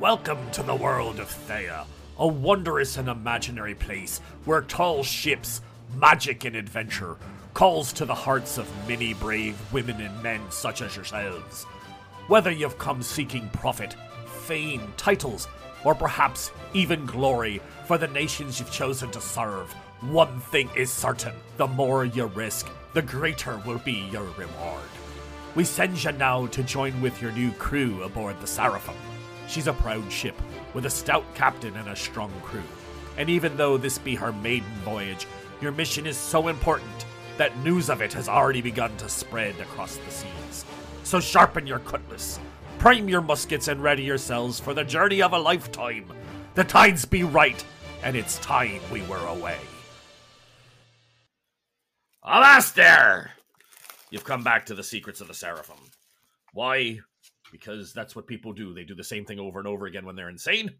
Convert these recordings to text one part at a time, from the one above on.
Welcome to the world of Thea, a wondrous and imaginary place where tall ships, magic, and adventure calls to the hearts of many brave women and men such as yourselves. Whether you've come seeking profit, fame, titles, or perhaps even glory for the nations you've chosen to serve, one thing is certain the more you risk, the greater will be your reward. We send you now to join with your new crew aboard the Seraphim. She's a proud ship with a stout captain and a strong crew. And even though this be her maiden voyage, your mission is so important that news of it has already begun to spread across the seas. So sharpen your cutlass, prime your muskets, and ready yourselves for the journey of a lifetime. The tides be right, and it's time we were away. Alas there! You've come back to the secrets of the Seraphim. Why? Because that's what people do. They do the same thing over and over again when they're insane,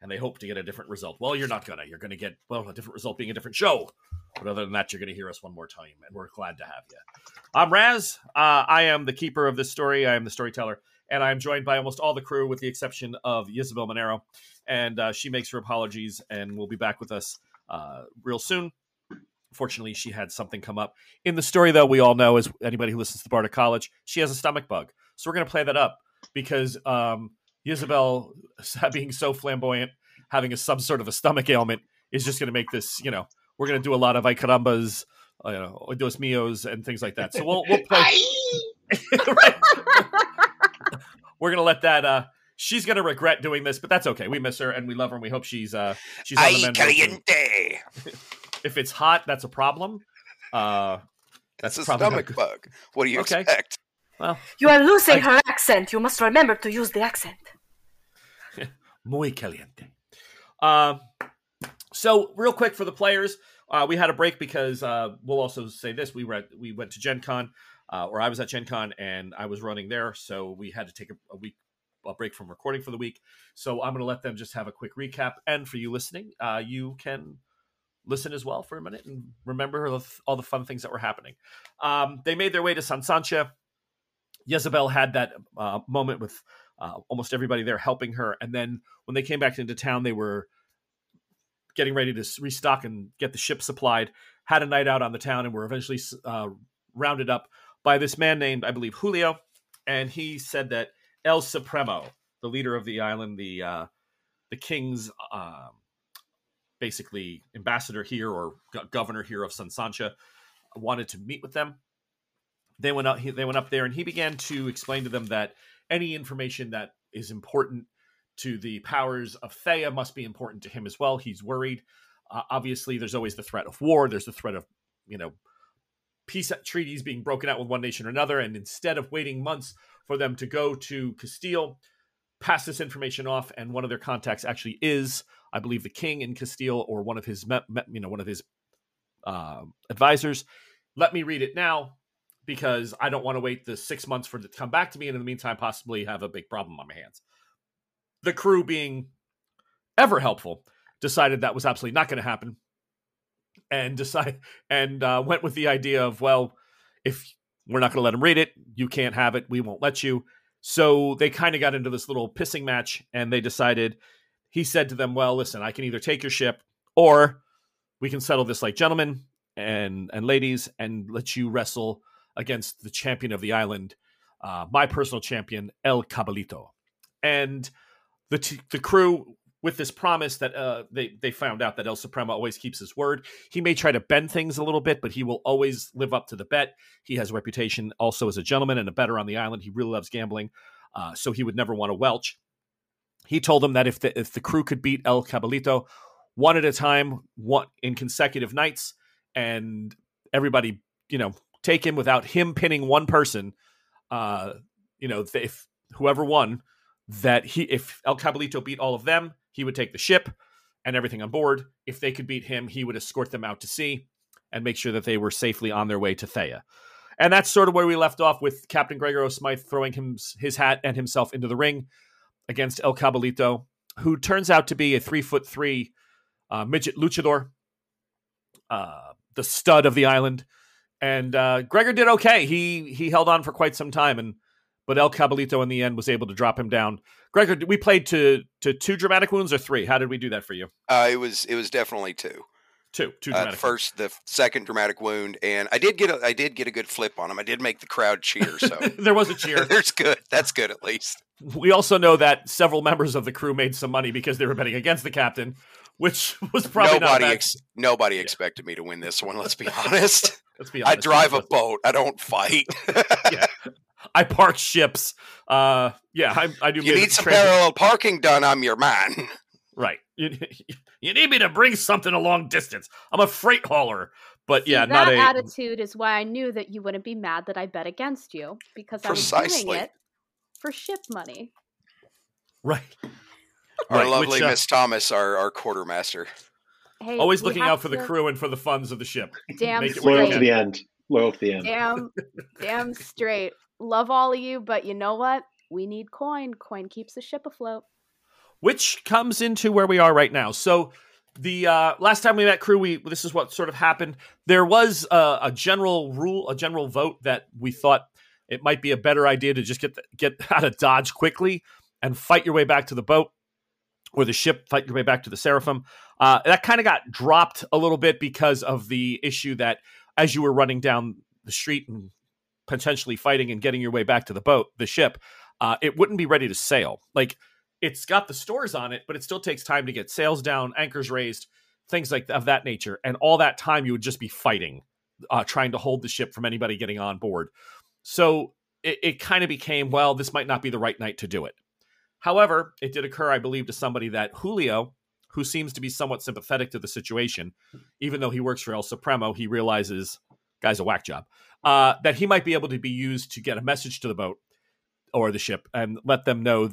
and they hope to get a different result. Well, you're not gonna. You're gonna get, well, a different result being a different show. But other than that, you're gonna hear us one more time, and we're glad to have you. I'm Raz. Uh, I am the keeper of this story. I am the storyteller, and I'm joined by almost all the crew, with the exception of Isabel Monero. And uh, she makes her apologies, and will be back with us uh, real soon. Fortunately, she had something come up. In the story, though, we all know, as anybody who listens to Bardic College, she has a stomach bug. So we're to play that up because um, Isabel, being so flamboyant, having a, some sort of a stomach ailment, is just going to make this, you know, we're going to do a lot of Icarambas, uh, you know, Dos Mios, and things like that. So we'll, we'll play. We're going to let that. Uh, she's going to regret doing this, but that's okay. We miss her and we love her and we hope she's uh, she's on the mend. caliente. If it's hot, that's a problem. Uh, that's a stomach good. bug. What do you Okay. expect? Well, You are losing I- her accent. You must remember to use the accent. muy caliente. Um, so real quick for the players, uh, we had a break because uh, we'll also say this: we were at, we went to Gen Con, uh, or I was at Gen Con and I was running there, so we had to take a, a week a break from recording for the week. So I'm going to let them just have a quick recap, and for you listening, uh, you can listen as well for a minute and remember all the, all the fun things that were happening. Um, they made their way to San Sancha. Jezebel had that uh, moment with uh, almost everybody there helping her, and then when they came back into town, they were getting ready to restock and get the ship supplied. Had a night out on the town, and were eventually uh, rounded up by this man named, I believe, Julio, and he said that El Supremo, the leader of the island, the uh, the king's um, basically ambassador here or governor here of San Sancha, wanted to meet with them. They went up. He, they went up there, and he began to explain to them that any information that is important to the powers of Thea must be important to him as well. He's worried. Uh, obviously, there's always the threat of war. There's the threat of you know peace treaties being broken out with one nation or another. And instead of waiting months for them to go to Castile, pass this information off, and one of their contacts actually is, I believe, the king in Castile or one of his you know one of his uh, advisors. Let me read it now because I don't want to wait the six months for it to come back to me, and in the meantime, possibly have a big problem on my hands. The crew, being ever helpful, decided that was absolutely not going to happen, and decide and uh, went with the idea of, well, if we're not going to let him read it, you can't have it. We won't let you. So they kind of got into this little pissing match, and they decided. He said to them, "Well, listen, I can either take your ship, or we can settle this like gentlemen and and ladies, and let you wrestle against the champion of the island, uh, my personal champion, El Cabalito." And the t- the crew with this promise that uh, they they found out that El Supremo always keeps his word. He may try to bend things a little bit, but he will always live up to the bet. He has a reputation also as a gentleman and a better on the island. He really loves gambling, uh, so he would never want to welch. He told them that if the if the crew could beat El Cabalito one at a time, one in consecutive nights, and everybody you know take him without him pinning one person, uh, you know if whoever won that he if El Cabalito beat all of them, he would take the ship and everything on board. If they could beat him, he would escort them out to sea and make sure that they were safely on their way to Thea. And that's sort of where we left off with Captain Gregor O'Smythe throwing him, his hat and himself into the ring against El Cabalito, who turns out to be a three foot three uh, midget luchador, uh, the stud of the island. And uh, Gregor did okay. He he held on for quite some time and but El Cabalito in the end was able to drop him down. Gregor, we played to to two dramatic wounds or three? How did we do that for you? Uh, it was it was definitely two. Two, two Uh, dramatic. the first, the second dramatic wound, and I did get a I did get a good flip on him. I did make the crowd cheer, so there was a cheer. there's good. That's good at least. we also know that several members of the crew made some money because they were betting against the captain, which was probably nobody ex- nobody expected me to win this one. Let's be honest. Let's be I drive a boat. I don't fight. Yeah. I park ships. Uh, yeah, I, I do. you need some transit- parallel parking done. I'm your man. Right. You, you need me to bring something a long distance. I'm a freight hauler. But See, yeah, that not a. attitude is why I knew that you wouldn't be mad that I bet against you because I was Precisely. doing it for ship money. Right. Our Right, lovely which, uh, Miss Thomas, our, our quartermaster. Hey, Always looking out for the crew and for the funds of the ship. Damn Make it Loyal to the end. Loyal to the end. damn, damn straight. Love all of you, but you know what? We need coin. Coin keeps the ship afloat. which comes into where we are right now. So the uh, last time we met crew, we this is what sort of happened. There was a, a general rule, a general vote that we thought it might be a better idea to just get the, get out of Dodge quickly and fight your way back to the boat or the ship, fight your way back to the Seraphim. Uh, that kind of got dropped a little bit because of the issue that as you were running down the street and potentially fighting and getting your way back to the boat, the ship, uh, it wouldn't be ready to sail. Like it's got the stores on it, but it still takes time to get sails down, anchors raised, things like of that nature. And all that time, you would just be fighting, uh, trying to hold the ship from anybody getting on board. So it, it kind of became, well, this might not be the right night to do it. However, it did occur, I believe, to somebody that Julio, who seems to be somewhat sympathetic to the situation, even though he works for El Supremo, he realizes, guy's a whack job, uh, that he might be able to be used to get a message to the boat or the ship and let them know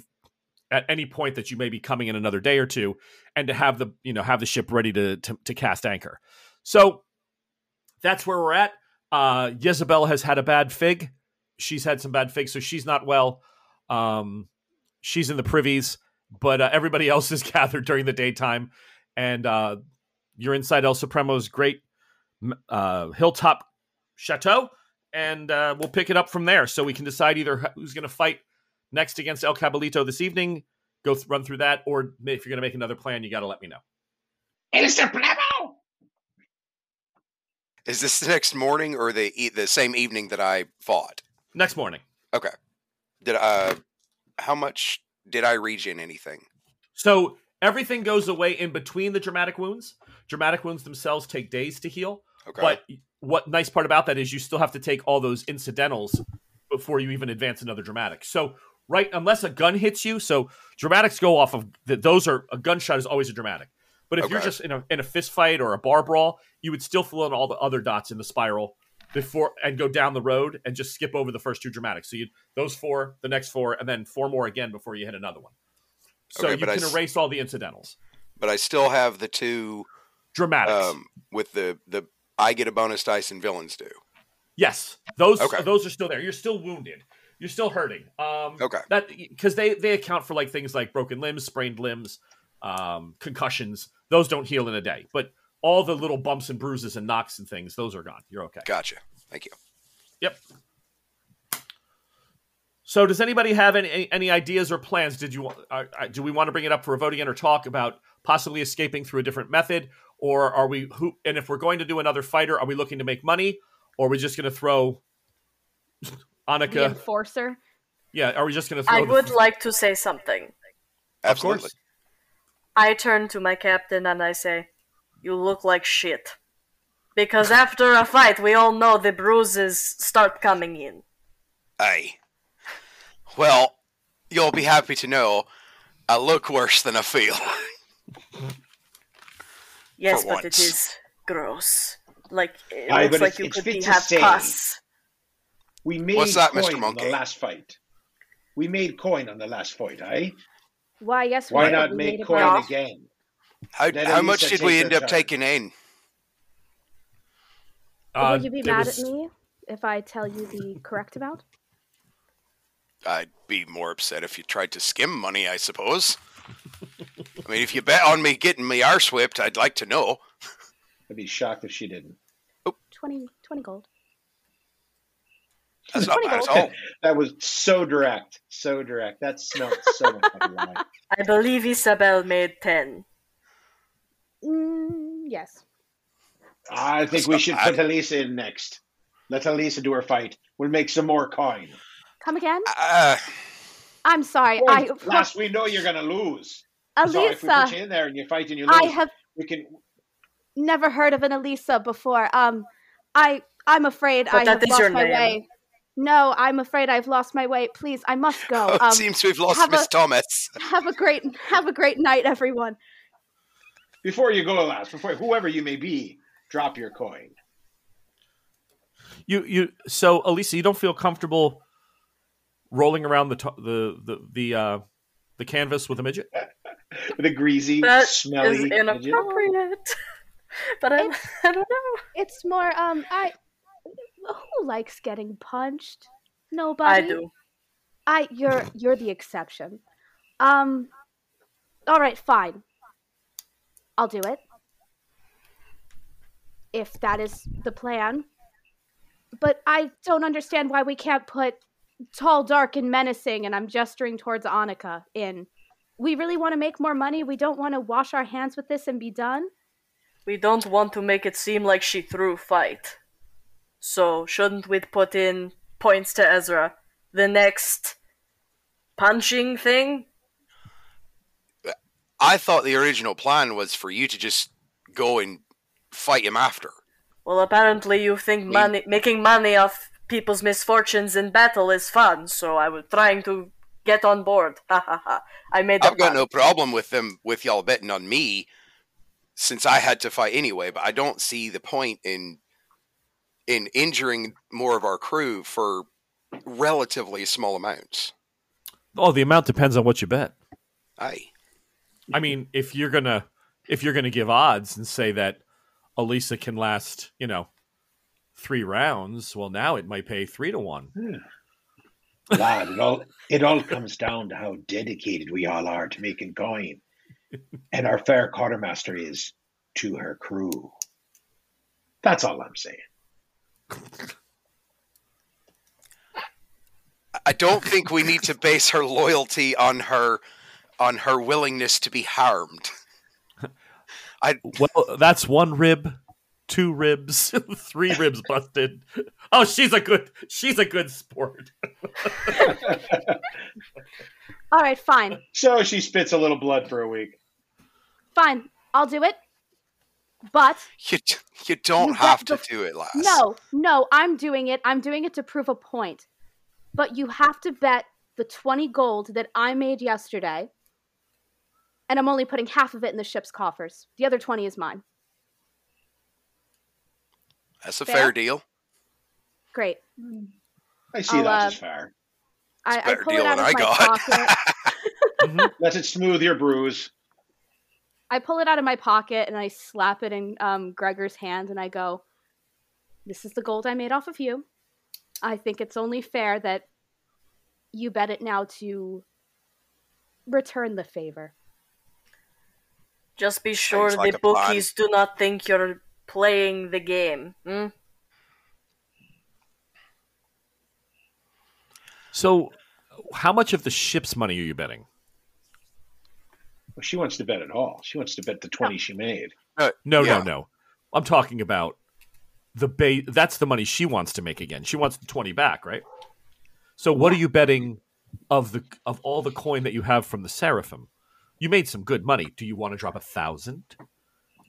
at any point that you may be coming in another day or two and to have the you know have the ship ready to to, to cast anchor. So that's where we're at. Uh jezebel has had a bad fig. She's had some bad figs so she's not well. Um she's in the privies but uh, everybody else is gathered during the daytime and uh you're inside el supremo's great uh hilltop chateau and uh, we'll pick it up from there so we can decide either who's going to fight next against El Cabalito this evening. Go th- run through that, or if you're going to make another plan, you got to let me know. El Supremo! Is this the next morning or the e- the same evening that I fought? Next morning. Okay. Did uh, how much did I regen anything? So everything goes away in between the dramatic wounds. Dramatic wounds themselves take days to heal, Okay. but what nice part about that is you still have to take all those incidentals before you even advance another dramatic. So right, unless a gun hits you, so dramatics go off of th- those are a gunshot is always a dramatic. But if you're just in a in a fist fight or a bar brawl, you would still fill in all the other dots in the spiral before and go down the road and just skip over the first two dramatics. So you those four, the next four, and then four more again before you hit another one. So Okay, you but I can erase all the incidentals. but I still have the two Dramatics. um, with the the I get a bonus dice and villains do. yes, those Okay. those are still there. You're still wounded. You're still hurting. Um, Okay. that because they they account for like things like broken limbs, sprained limbs, um, concussions. Those don't heal in a day, but all the little bumps and bruises and knocks and things, those are gone. You're okay. Gotcha. Thank you. Yep. So, does anybody have any any ideas or plans? Did you uh, uh, do we want to bring it up for a vote again or talk about possibly escaping through a different method, or are we who? And if we're going to do another fighter, are we looking to make money, or are we just going to throw The Annika? enforcer. Yeah, are we just going to throw? I the- would like to say something. Of course. Absolutely. I turn to my captain and I say, You look like shit. Because after a fight, we all know the bruises start coming in. Aye. Well, you'll be happy to know I look worse than I feel. Yes, but it once. is gross. Like, it Aye, looks like you could be have say. pus. We made What's that, coin Mr. on the last fight. We made coin on the last fight, eh? Why? Yes. we Why did. not We make coin vow. again? How, how much did we end up turn. taking in? Uh, Would you be mad was- at me if I tell you the correct amount? I'd be more upset if you tried to skim money, I suppose. I mean, if you bet on me getting me arse whipped, I'd like to know. I'd be shocked if she didn't. 20, 20 gold. That's not 20 bad at gold. all. That was so direct, so direct. That smelled so much like a lie. I believe Isabel made 10. Mm, yes. I think we should put Elisa in next. Let Elisa do her fight. We'll make some more coin. Come again? Uh, I'm sorry. I last we know you're gonna lose. So if we put you in there and you fight and you lose, I have we can. never heard of an Elisa before. Um, I I'm afraid But I that have lost your my name. way. No, I'm afraid I've lost my way. Please, I must go. it Um, seems we've lost Miss Thomas. have a great have a great night, everyone. Before you go, last, before whoever you may be, drop your coin. You you so Elisa, you don't feel comfortable rolling around the to- the the the uh the canvas with a midget? The greasy, That is smelly. midget. inappropriate. but I, I don't know. It's more um I who likes getting punched? Nobody. I do. I you're you're the exception. Um all right, fine. I'll do it. If that is the plan. But I don't understand why we can't put tall, dark, and menacing, and I'm gesturing towards Annika in. We really want to make more money. We don't want to wash our hands with this and be done. We don't want to make it seem like she threw fight. So, shouldn't we put in points to Ezra? The next punching thing? I thought the original plan was for you to just go and fight him after. Well, apparently you think Me- money, making money off people's misfortunes in battle is fun, so I was trying to get on board. Ha ha ha. I made. I've got fun. no problem with them with y'all betting on me since I had to fight anyway, but I don't see the point in in injuring more of our crew for relatively small amounts. Oh, the amount depends on what you bet. Aye. I mean, if you're gonna if you're gonna give odds and say that Elisa can last, you know, three rounds, well, now it might pay three to one. Hmm. Lad, it all it all comes down to how dedicated we all are to making coin, and our fair quartermaster is to her crew. That's all I'm saying. I don't think we need to base her loyalty on her on her willingness to be harmed. I well, that's one rib, two ribs, three ribs busted. Oh, she's a good she's a good sport. All right, fine. So she spits a little blood for a week. Fine. I'll do it. But You d- you don't You have to the- do it, lass. No, no, I'm doing it. I'm doing it to prove a point. But you have to bet the 20 gold that I made yesterday. And I'm only putting half of it in the ship's coffers. The other 20 is mine. That's a Fair? fair deal. Great. I see I'll, that uh, as fair. I, I better pull deal it out than of I my got. pocket. Let it smooth your bruise. I pull it out of my pocket and I slap it in um, Gregor's hand and I go, This is the gold I made off of you. I think it's only fair that you bet it now to return the favor. Just be sure like the a plan. bookies do not think you're playing the game. Hmm? So, how much of the ship's money are you betting? Well, she wants to bet it all. She wants to bet the twenty she made. Uh, No, yeah. no, no. I'm talking about the base. That's the money she wants to make again. She wants the twenty back, right? So, what are you betting of the of all the coin that you have from the seraphim? You made some good money. Do you want to drop a thousand?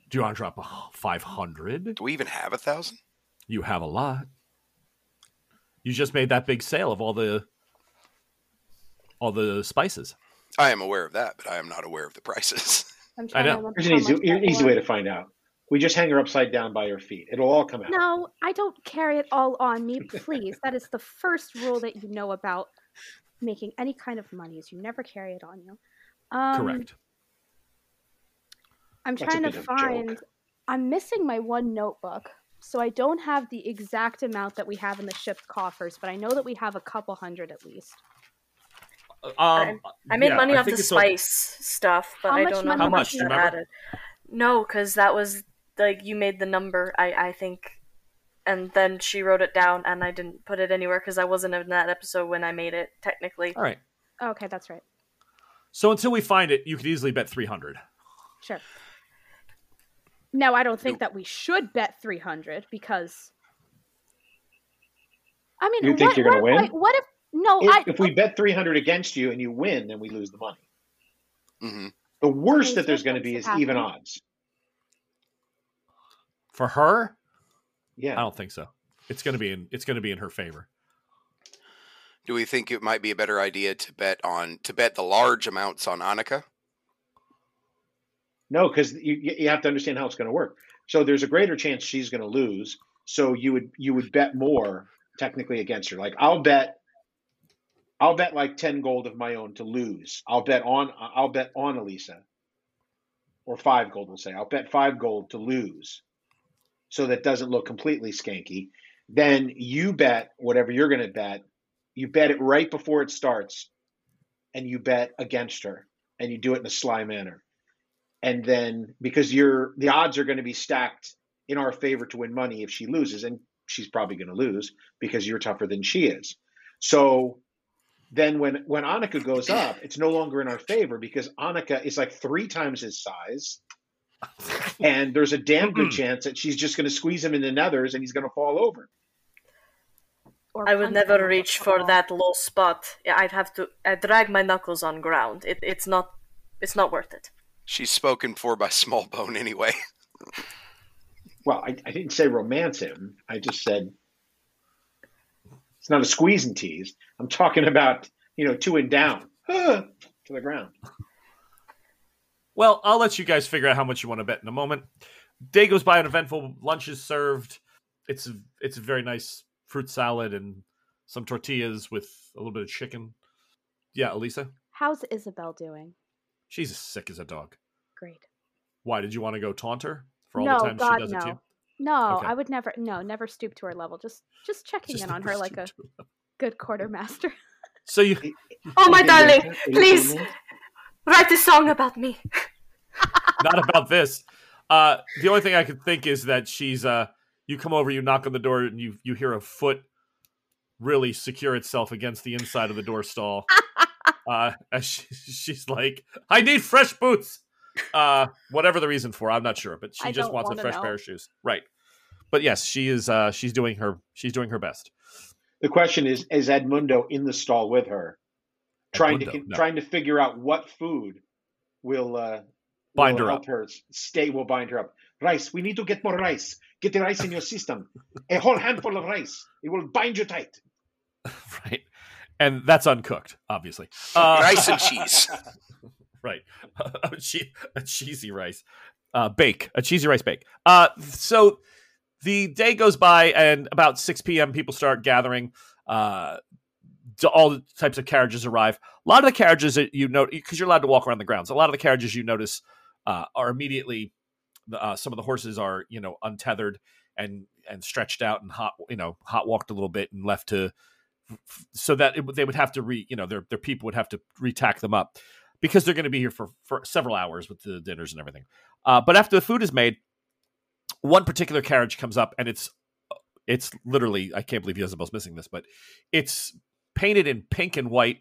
Do you want to drop a five hundred? Do we even have a thousand? You have a lot. You just made that big sale of all the all the spices. I am aware of that, but I am not aware of the prices. I'm I know. to remember There's an easy, easy way to find out. We just hang her upside down by her feet. It'll all come out. No, I don't carry it all on me, please. that is the first rule that you know about making any kind of money is you never carry it on you. Um, Correct. I'm That's trying to bit joke. find. I'm missing my one notebook, so I don't have the exact amount that we have in the ship's coffers, but I know that we have a couple hundred at least. Um, I made yeah, money I off the think it's all- spice stuff, but How I don't know how much you added. No, because that was like you made the number. I I think and then she wrote it down, and I didn't put it anywhere because I wasn't in that episode when I made it. Technically, All right. Okay, that's right. So until we find it, you could easily bet 300. Sure. Now, I don't think that we should bet 300 because. I mean, You think what, you're gonna win? like, what if. No, If, I. if we bet 300 against you and you win, then we lose the money. hmm The worst Okay, that there's going to be is happening? even odds. For her, yeah, I don't think so. It's going to be in it's going to be in her favor. Do we think it might be a better idea to bet on to bet the large amounts on Annika? No, because you you have to understand how it's going to work. So there's a greater chance she's going to lose. So you would you would bet more technically against her. Like I'll bet, I'll bet like ten gold of my own to lose. I'll bet on I'll bet on Elisa, or five gold. We'll say I'll bet five gold to lose, so that doesn't look completely skanky. Then you bet whatever you're going to bet. You bet it right before it starts, and you bet against her, and you do it in a sly manner. And then because you're the odds are going to be stacked in our favor to win money if she loses and she's probably going to lose because you're tougher than she is. So then when when Annika goes up it's no longer in our favor because Annika is like three times his size and there's a damn good chance that she's just going to squeeze him in the nethers and he's going to fall over I would never reach for the that low spot. Yeah, I'd have to. I drag my knuckles on ground. It, it's not. It's not worth it. She's spoken for by Small Bone anyway. well I, I didn't say romance him I just said it's not a squeeze and tease I'm talking about you know two and down to the ground Well, I'll let you guys figure out how much you want to bet in a moment. Day goes by, an eventful lunch is served. It's a, it's a very nice fruit salad and some tortillas with a little bit of chicken. Yeah, Elisa, How's Isabel doing? she's as sick as a dog. Great. Why did you want to go taunt her for all no, the times God, she does no. it to you? No, Okay. I would never. No, never stoop to her level. Just, just checking Just in on her like a her. good quartermaster. So you Oh my darling, please write a song about me. not about this. Uh, the only thing I could think is that she's uh, you come over, you knock on the door, and you you hear a foot really secure itself against the inside of the door stall. uh, as she, she's like, "I need fresh boots." Uh, whatever the reason for, I'm not sure, but she I just wants a fresh know. pair of shoes, right? But yes, she is. Uh, she's doing her. She's doing her best. The question is: Is Edmundo in the stall with her, trying to no. trying to figure out what food will uh, Bind will her help up. her stay? Will bind her up. Rice. We need to get more rice. Get the rice in your system. A whole handful of rice. It will bind you tight. right? And that's uncooked, obviously. Uh, Rice and cheese. right? a, che- a cheesy rice uh, bake, a cheesy rice bake. Uh, so the day goes by, and about six p.m., people start gathering. Uh, all the types of carriages arrive. A lot of the carriages that you know, because you're allowed to walk around the grounds. A lot of the carriages you notice uh, are immediately. Uh, some of the horses are, you know, untethered and and stretched out and hot, you know, hot walked a little bit and left to, so that it, they would have to re, you know, their their people would have to retack them up because they're going to be here for, for several hours with the dinners and everything. Uh, but after the food is made, one particular carriage comes up and it's it's literally I can't believe Isabel's missing this, but it's painted in pink and white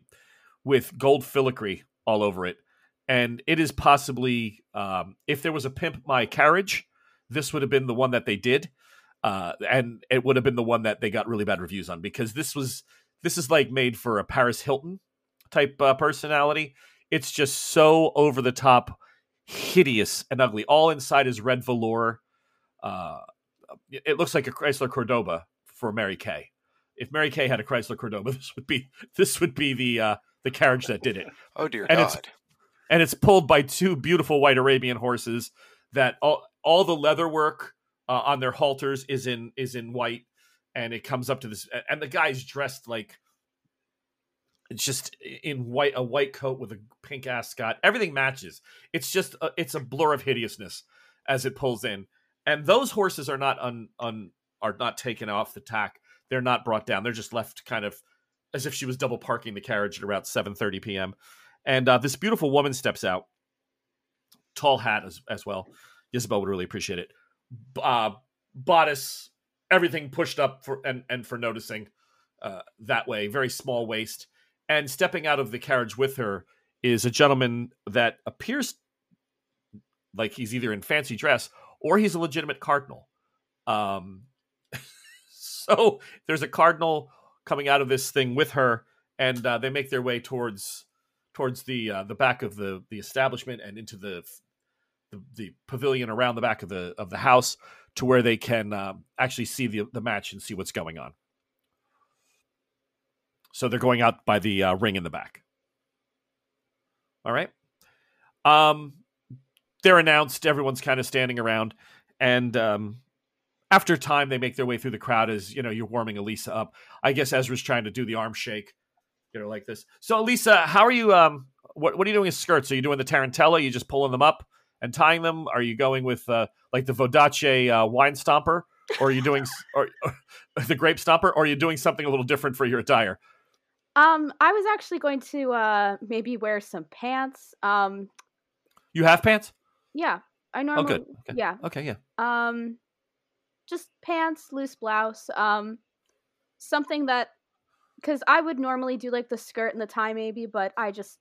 with gold filigree all over it, and it is possibly um, if there was a pimp my carriage, this would have been the one that they did, uh, and it would have been the one that they got really bad reviews on because this was this is like made for a Paris Hilton type uh, personality. It's just so over the top, hideous and ugly. All inside is red velour. Uh, it looks like a Chrysler Cordoba for Mary Kay. If Mary Kay had a Chrysler Cordoba, this would be this would be the uh, the carriage that did it. Oh dear And it's- God. And it's pulled by two beautiful white Arabian horses. That all all the leather work uh, on their halters is in is in white, and it comes up to this. And the guy's dressed like it's just in white a white coat with a pink ascot. Everything matches. It's just a, it's a blur of hideousness as it pulls in. And those horses are not un, un are not taken off the tack. They're not brought down. They're just left kind of as if she was double parking the carriage at about 7:30 p.m. And uh, this beautiful woman steps out, tall hat as, as well. Isabel would really appreciate it. Uh, bodice, everything pushed up for and and for noticing uh, that way. Very small waist, and stepping out of the carriage with her is a gentleman that appears like he's either in fancy dress or he's a legitimate cardinal. Um, so there's a cardinal coming out of this thing with her, and uh, they make their way towards towards the uh, the back of the the establishment and into the, the the pavilion around the back of the of the house to where they can um, actually see the the match and see what's going on. So they're going out by the uh, ring in the back. All right. Um, they're announced. Everyone's kind of standing around, and um, after time, they make their way through the crowd as you know you're warming Elisa up. I guess Ezra's trying to do the arm shake, you know, like this. So, Elisa, how are you? Um, what what are you doing with skirts? Are you doing the tarantella? Are you just pulling them up and tying them? Are you going with uh, like the Vodacce uh, wine stomper, or are you doing or, or the grape stomper, or are you doing something a little different for your attire? Um, I was actually going to uh maybe wear some pants. Um, You have pants? yeah, I Oh, normally. good. Okay. Yeah. Okay, yeah. Um, just pants, loose blouse. Um, something that because I would normally do like the skirt and the tie maybe, but I just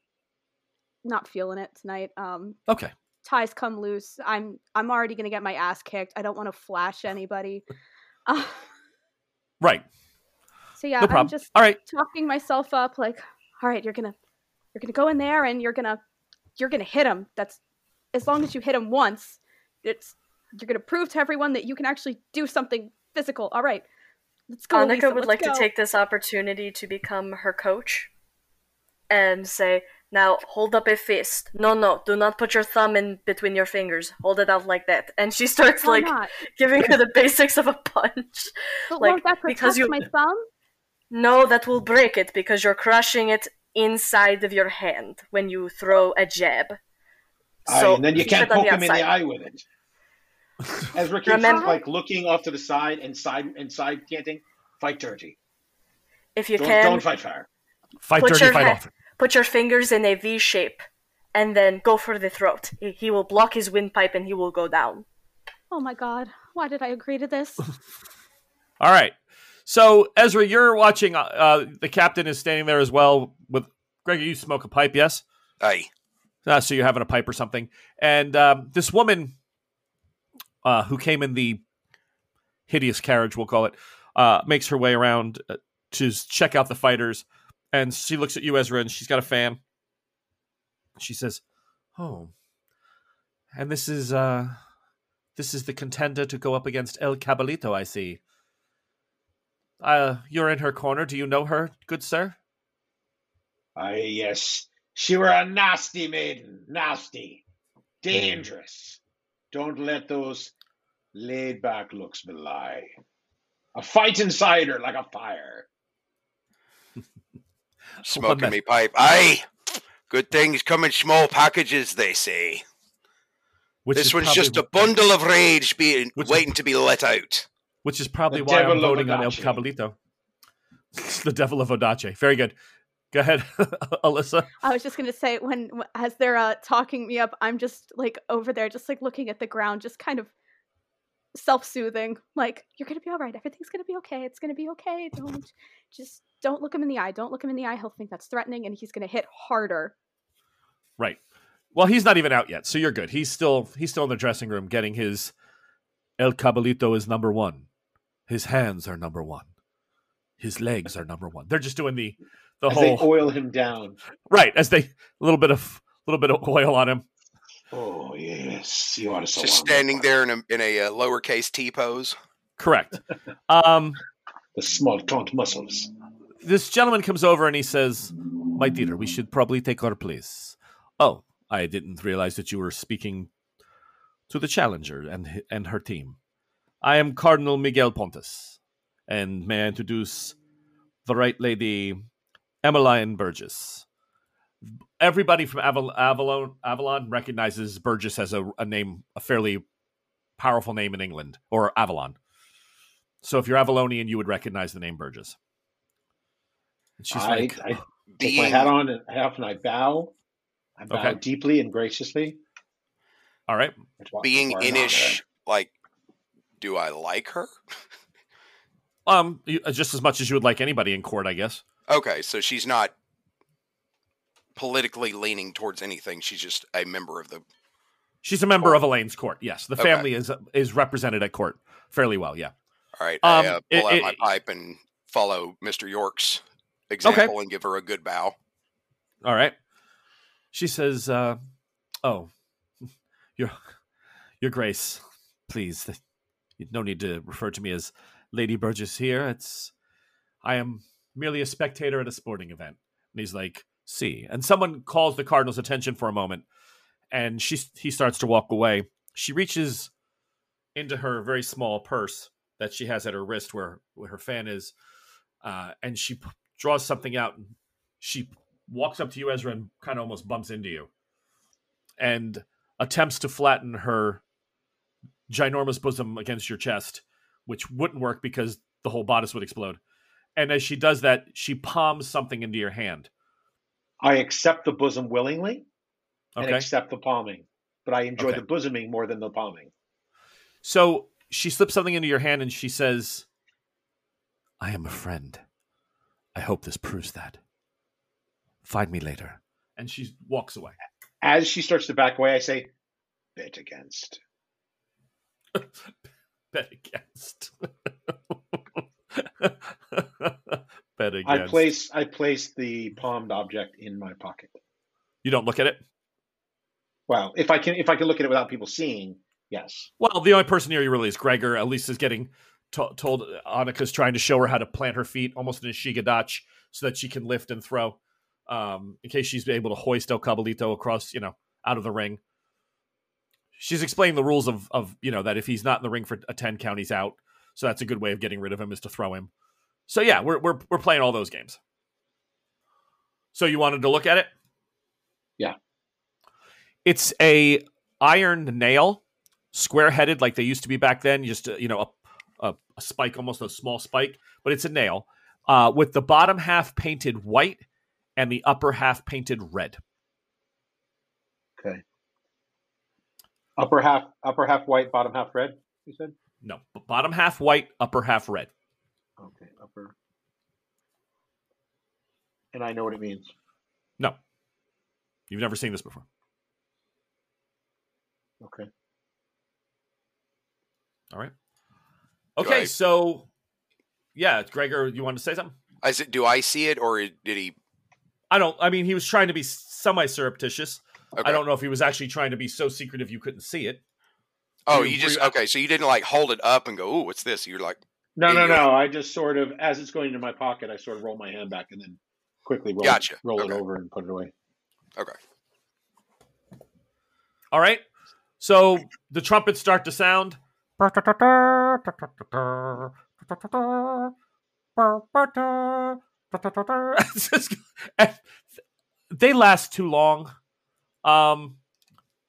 not feeling it tonight. Um, Okay. ties come loose. I'm I'm already gonna get my ass kicked. I don't want to flash anybody. Uh, Right. so yeah, no. I'm just All right. talking myself up like all right you're gonna you're gonna go in there and you're gonna you're gonna hit him that's as long as you hit him once it's you're gonna prove to everyone that you can actually do something physical all right let's go Annika Lisa, would let's like go. to take this opportunity to become her coach and say, Now hold up a fist. No, no, do not put your thumb in between your fingers. Hold it out like that. And she starts Why like not? giving her the basics of a punch. but like, won't that because protect you- my thumb No, that will break it because you're crushing it inside of your hand when you throw a jab. Aye, and then you can't poke him in the eye with it. Ezra keeps Remember- like looking off to the side and side and side chanting, "Fight dirty. If you Don't, can, don't fight fair." Fight Put dirty, your fight ha- often. put your fingers in a V shape and then go for the throat. He, he will block his windpipe and he will go down. oh my god why did i agree to this All right. So Ezra, you're watching. Uh, uh, the captain is standing there as well. With Greg, you smoke a pipe, yes? Aye. Uh, so you're having a pipe or something. And um, this woman, uh, who came in the hideous carriage, we'll call it, uh, makes her way around uh, to check out the fighters. And she looks at you, Ezra, and she's got a fan. She says, "Oh, and this is uh, this is the contender to go up against El Cabalito. I see. Uh, you're in her corner. Do you know her, good sir? Aye, yes, she were a nasty maiden, nasty, dangerous. Don't let those laid back looks belie. A fight inside her like a fire. Smoking me pipe. Aye. Good things come in small packages, they say. Which this one's just a bundle of rage being Which is- waiting to be let out. which is probably The why I'm devil of voting on El Odache. Cabalito. the devil of Odache. Very good. Go ahead, Alyssa. i was just gonna say when as they're uh, talking me up i'm just like over there just like looking at the ground just kind of self-soothing like you're gonna be all right everything's gonna be okay it's gonna be okay don't just don't look him in the eye don't look him in the eye he'll think that's threatening and he's gonna hit harder Right. Well, he's not even out yet, so you're good. He's still he's still in the dressing room getting his El Cabalito is number one. His hands are number one. His legs are number one. They're just doing the the As they whole oil him down. right as they a little bit of a little bit of oil on him. Oh yes, you want to Just standing there in a in a uh, lowercase T pose. Correct. Um, The small taunt muscles. this gentleman comes over and he says, "My dear, we should probably take our place." Oh, I didn't realize that you were speaking to the challenger and and her team. I am Cardinal Miguel Pontes, and may I introduce the right lady, Emmeline Burgess. Everybody from Aval- Avalon Avalon recognizes Burgess as a, a name, a fairly powerful name in England or Avalon. So if you're Avalonian, you would recognize the name Burgess. And she's I, like, I take my Being hat on and half and I bow. I bow Okay. deeply and graciously. all right. Being that's inish, like, do I like her? Um, uh, just as much as you would like anybody in court, I guess. Okay, so she's not politically leaning towards anything. She's just a member of the. She's a member of Elaine's court. Yes, the Okay. family is is represented at court fairly well. Yeah. All right, Um, I uh, pull it- out my it- pipe and follow Mr. York's example and give her a good bow. All right. She says, uh, "Oh, your your Grace, please, no need to refer to me as Lady Burgess here. It's I am merely a spectator at a sporting event." And he's like, "See." And someone calls the Cardinal's attention for a moment, and she he starts to walk away. She reaches into her very small purse that she has at her wrist, where where her fan is, uh, and she p- draws something out. And she walks up to you, Ezra, and kind of almost bumps into you, and attempts to flatten her ginormous bosom against your chest, which wouldn't work because the whole bodice would explode. And as she does that, she palms something into your hand. I accept the bosom willingly and Okay. accept the palming, but I enjoy Okay. the bosoming more than the palming. So she slips something into your hand and she says, I am a friend. I hope this proves that. Find me later. And she walks away. As she starts to back away, I say, "Bet against." Bet against. Bet against. I place I place the palmed object in my pocket. You don't look at it? Well, if I can if I can look at it without people seeing, yes. Well, the only person near you really is Gregor. Elise is getting to- told. Annika's trying to show her how to plant her feet almost in a shigadach so that she can lift and throw, um, in case she's able to hoist El Cabalito across, you know, out of the ring. She's explaining the rules of of you know that if he's not in the ring for a ten count, he's out. So that's a good way of getting rid of him is to throw him. So yeah, we're we're we're playing all those games. So you wanted to look at it? Yeah. It's a iron nail square headed like they used to be back then just uh, you know a, a, a spike almost a small spike but it's a nail uh, with the bottom half painted white and the upper half painted red Okay. Upper half upper half white, bottom half red, you said? no bottom half white upper half red Okay, upper. And I know what it means. no you've never seen this before Okay. all right okay I- so yeah gregor you wanted to say something I it? Do I see it, or did he? i don't i mean he was trying to be semi surreptitious Okay. i don't know if he was actually trying to be so secretive you couldn't see it Oh, you- you just were okay. So you didn't like hold it up and go, "Ooh, what's this?" You're like, No, no, no. I just sort of, as it's going into my pocket, I sort of roll my hand back and then quickly roll, Gotcha. roll it over and put it away. "Okay, All right. So the trumpets start to sound. It's just- and they last too long. Um,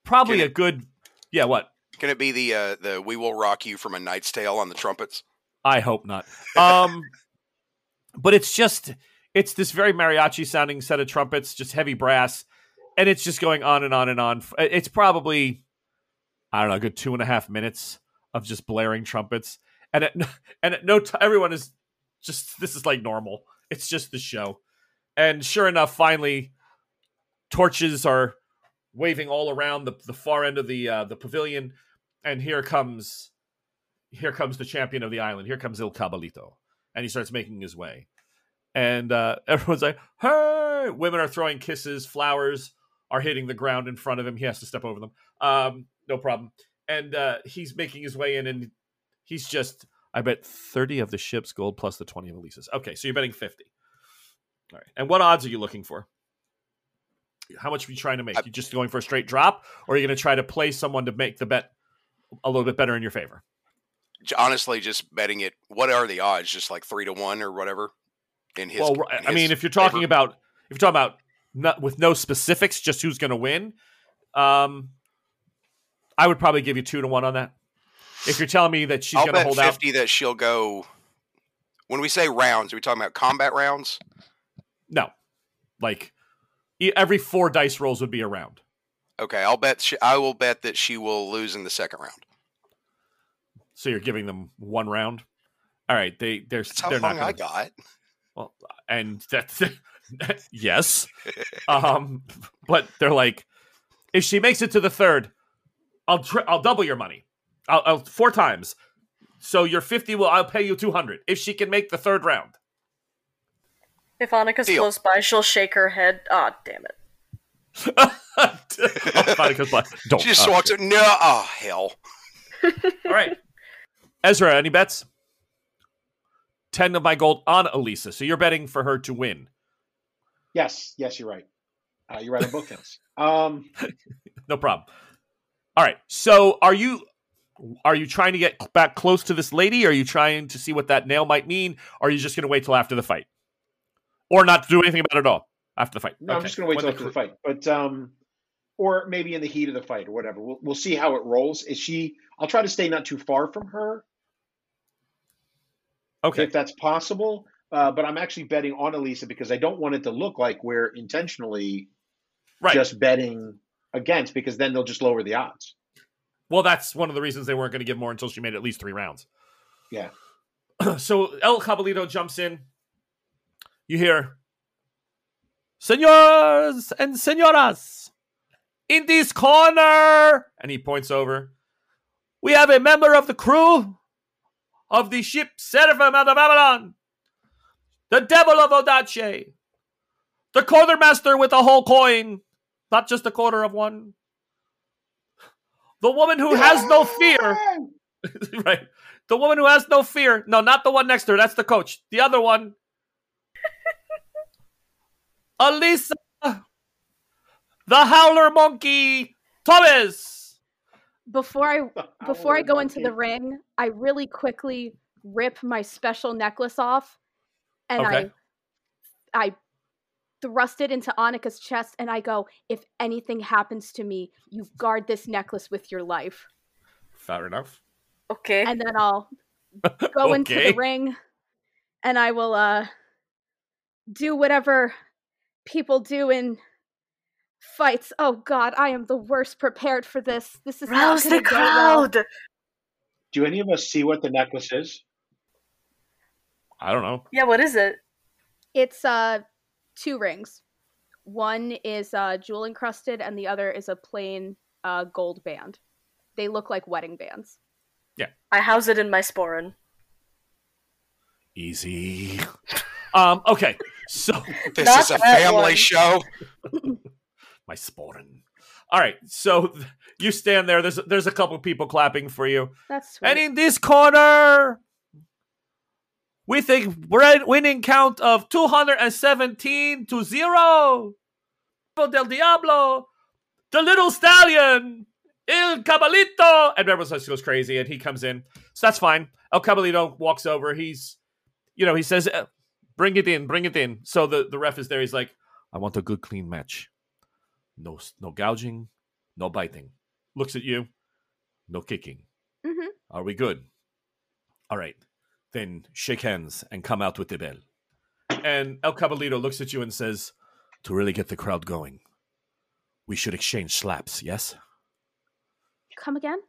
probably Can a good. Yeah. What? can it be the uh, the We Will Rock You from A Knight's Tale on the trumpets?" I hope not. Um, but it's just it's this very mariachi sounding set of trumpets, just heavy brass, and it's just going on and on and on. It's probably I don't know, a good two and a half minutes of just blaring trumpets, and at and at no time, everyone is just this is like normal. It's just the show, and sure enough, finally, torches are waving all around the the far end of the uh, the pavilion, and here comes here comes the champion of the island. Here comes Il Cabalito. And he starts making his way. And uh, everyone's like, hey! Women are throwing kisses, flowers are hitting the ground in front of him. He has to step over them. Um, no problem. And uh, he's making his way in, and he's just, I bet 30 of the ship's gold plus the 20 of Elisa's. Okay, so you're betting 50. All right. And what odds are you looking for? How much are you trying to make? I- You just going for a straight drop, or are you going to try to play someone to make the bet a little bit better in your favor? Honestly, just betting it. What are the odds? Just like three to one or whatever. In his, well, in I mean, if you're talking favor? about if you're talking about not, with no specifics, just who's going to win, um, I would probably give you two to one on that. If you're telling me that she's going to hold out, fifty that she'll go. When we say rounds, are we talking about combat rounds? no, like every four dice rolls would be a round. Okay, I'll bet. She, I will bet that she will lose in the second round. So you're giving them one round. All right, they they're That's they're not long I gonna- got. Well, and that's yes. Um, but they're like, if she makes it to the third, I'll tri- I'll double your money. I'll, I'll four times. So your fifty will I'll pay you two hundred if she can make the third round. If Annika's Deal. close by, she'll shake her head. Ah, damn it. Oh, Monica's like, Don't. She just oh, walks. shit. No, oh hell. All right, Ezra, any bets? Ten of my gold on Elisa, so you're betting for her to win. Yes, yes, you're right. Uh, you're right on both counts. Um, No problem. All right. So are you are you trying to get back close to this lady? Are you trying to see what that nail might mean? Or are you just going to wait till after the fight, or not do anything about it at all after the fight? no, I'm just going to wait till after the fight, but um, or maybe in the heat of the fight or whatever. We'll we'll see how it rolls. Is she? I'll try to stay not too far from her Okay. if that's possible. Uh, but I'm actually betting on Elisa because I don't want it to look like we're intentionally Right. just betting against because then they'll just lower the odds. well, that's one of the reasons they weren't going to give more until she made at least three rounds. Yeah. so El Cabalito jumps in. You hear, Senors and Senoras, in this corner, and he points over. We have a member of the crew of the ship Seraphim out of Babylon, the Devil of Vodacce, the quartermaster with a whole coin, not just a quarter of one. The woman who has no fear right. The woman who has no fear. No, not the one next to her. That's the coach. The other one. Alisa, The howler monkey. Thomas. Before I before I go into the ring, I really quickly rip my special necklace off and Okay. I I thrust it into Annika's chest and I go, if anything happens to me, you guard this necklace with your life. Fair enough. Okay. And then I'll go into the ring and I will uh do whatever people do in fights. Oh god, I am the worst prepared for this. This is not Rouse the gonna go well. crowd. Do any of us see what the necklace is? I don't know. Yeah, what is it? It's uh two rings. One is uh jewel encrusted and the other is a plain uh gold band. They look like wedding bands. Yeah, I house it in my sporran. Easy. Um, okay. So This Not is a family one. show. my sporting. All right. So you stand there. There's there's a couple people clapping for you. That's sweet. And in this corner, with a winning count of 217 to 0, del Diablo, the little stallion, El Cabalito. And everyone just goes crazy, and he comes in. So that's fine. El Cabalito walks over. He's, you know, he says, "Uh, bring it in, bring it in. So the, the ref is there. He's like, I want a good, clean match. No, no gouging, no biting. Looks at you, no kicking. Mhm. Are we good? All right. Then shake hands and come out with the bell. And El Cabalito looks at you and says, To really get the crowd going, we should exchange slaps, yes? Come again?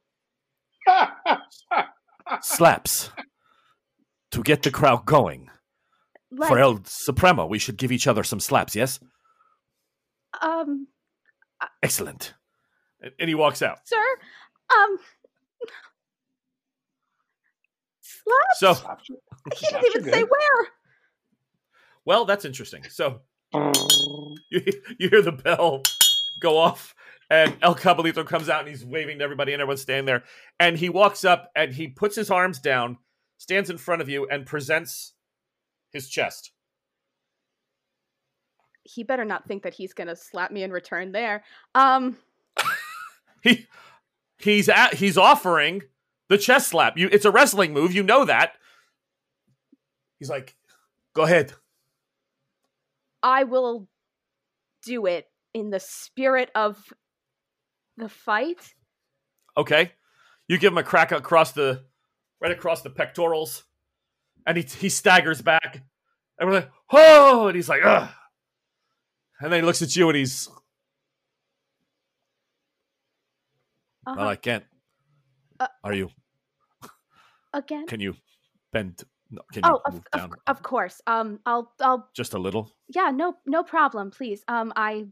Slaps. to get the crowd going. Like, For El Supremo, we should give each other some slaps, yes? um, Excellent. And, and he walks out. sir, um, slap? So, Slaps are- I can't even say where. well, that's interesting. So, you, you hear the bell go off and El Cabalito comes out and he's waving to everybody and everyone's standing there. And he walks up and he puts his arms down, stands in front of you, and presents his chest. He better not think that he's gonna slap me in return there. Um, He he's at he's offering the chest slap. You it's a wrestling move, you know that. He's like, go ahead. I will do it in the spirit of the fight. Okay. You give him a crack across the right across the pectorals, and he he staggers back. And we're like, oh, and he's like, ugh. And then he looks at you and he's, Uh-huh. well, I can't. Uh- Are you? Again? Can you bend No, can you Oh, of, move of, down of course. Um, I'll I'll just a little? yeah, no no problem, please. Um, I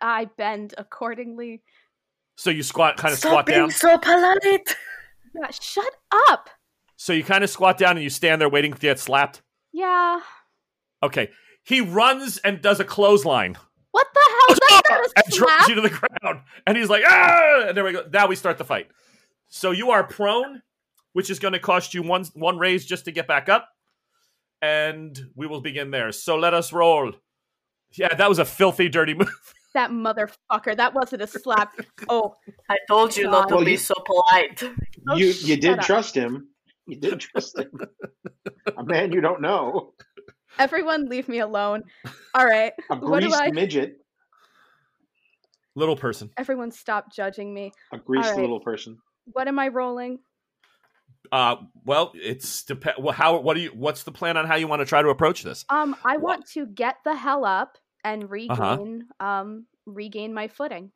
I bend accordingly. So you squat, kind of Stop squat being down. so polite. Yeah, shut up. So you kind of squat down and you stand there waiting to get slapped. Yeah. Okay. He runs and does a clothesline What the hell? That's not a and drops you to the ground. And he's like, ah! And there we go. Now we start the fight. So you are prone, which is going to cost you one one raise just to get back up. And we will begin there. So let us roll. Yeah, that was a filthy, dirty move. That motherfucker. That wasn't a slap. Oh, I told you not to Well, be you- so polite. You you did up. trust him. You did trust him. A man you don't know. Everyone, leave me alone. All right. A What do greased I- midget. Little person. Everyone, stop judging me. A greased right. little person. What am I rolling? Uh, well, it's dep- well, how what do you what's the plan on how you want to try to approach this? Um, I What? want to get the hell up and Uh-huh. regain um regain my footing.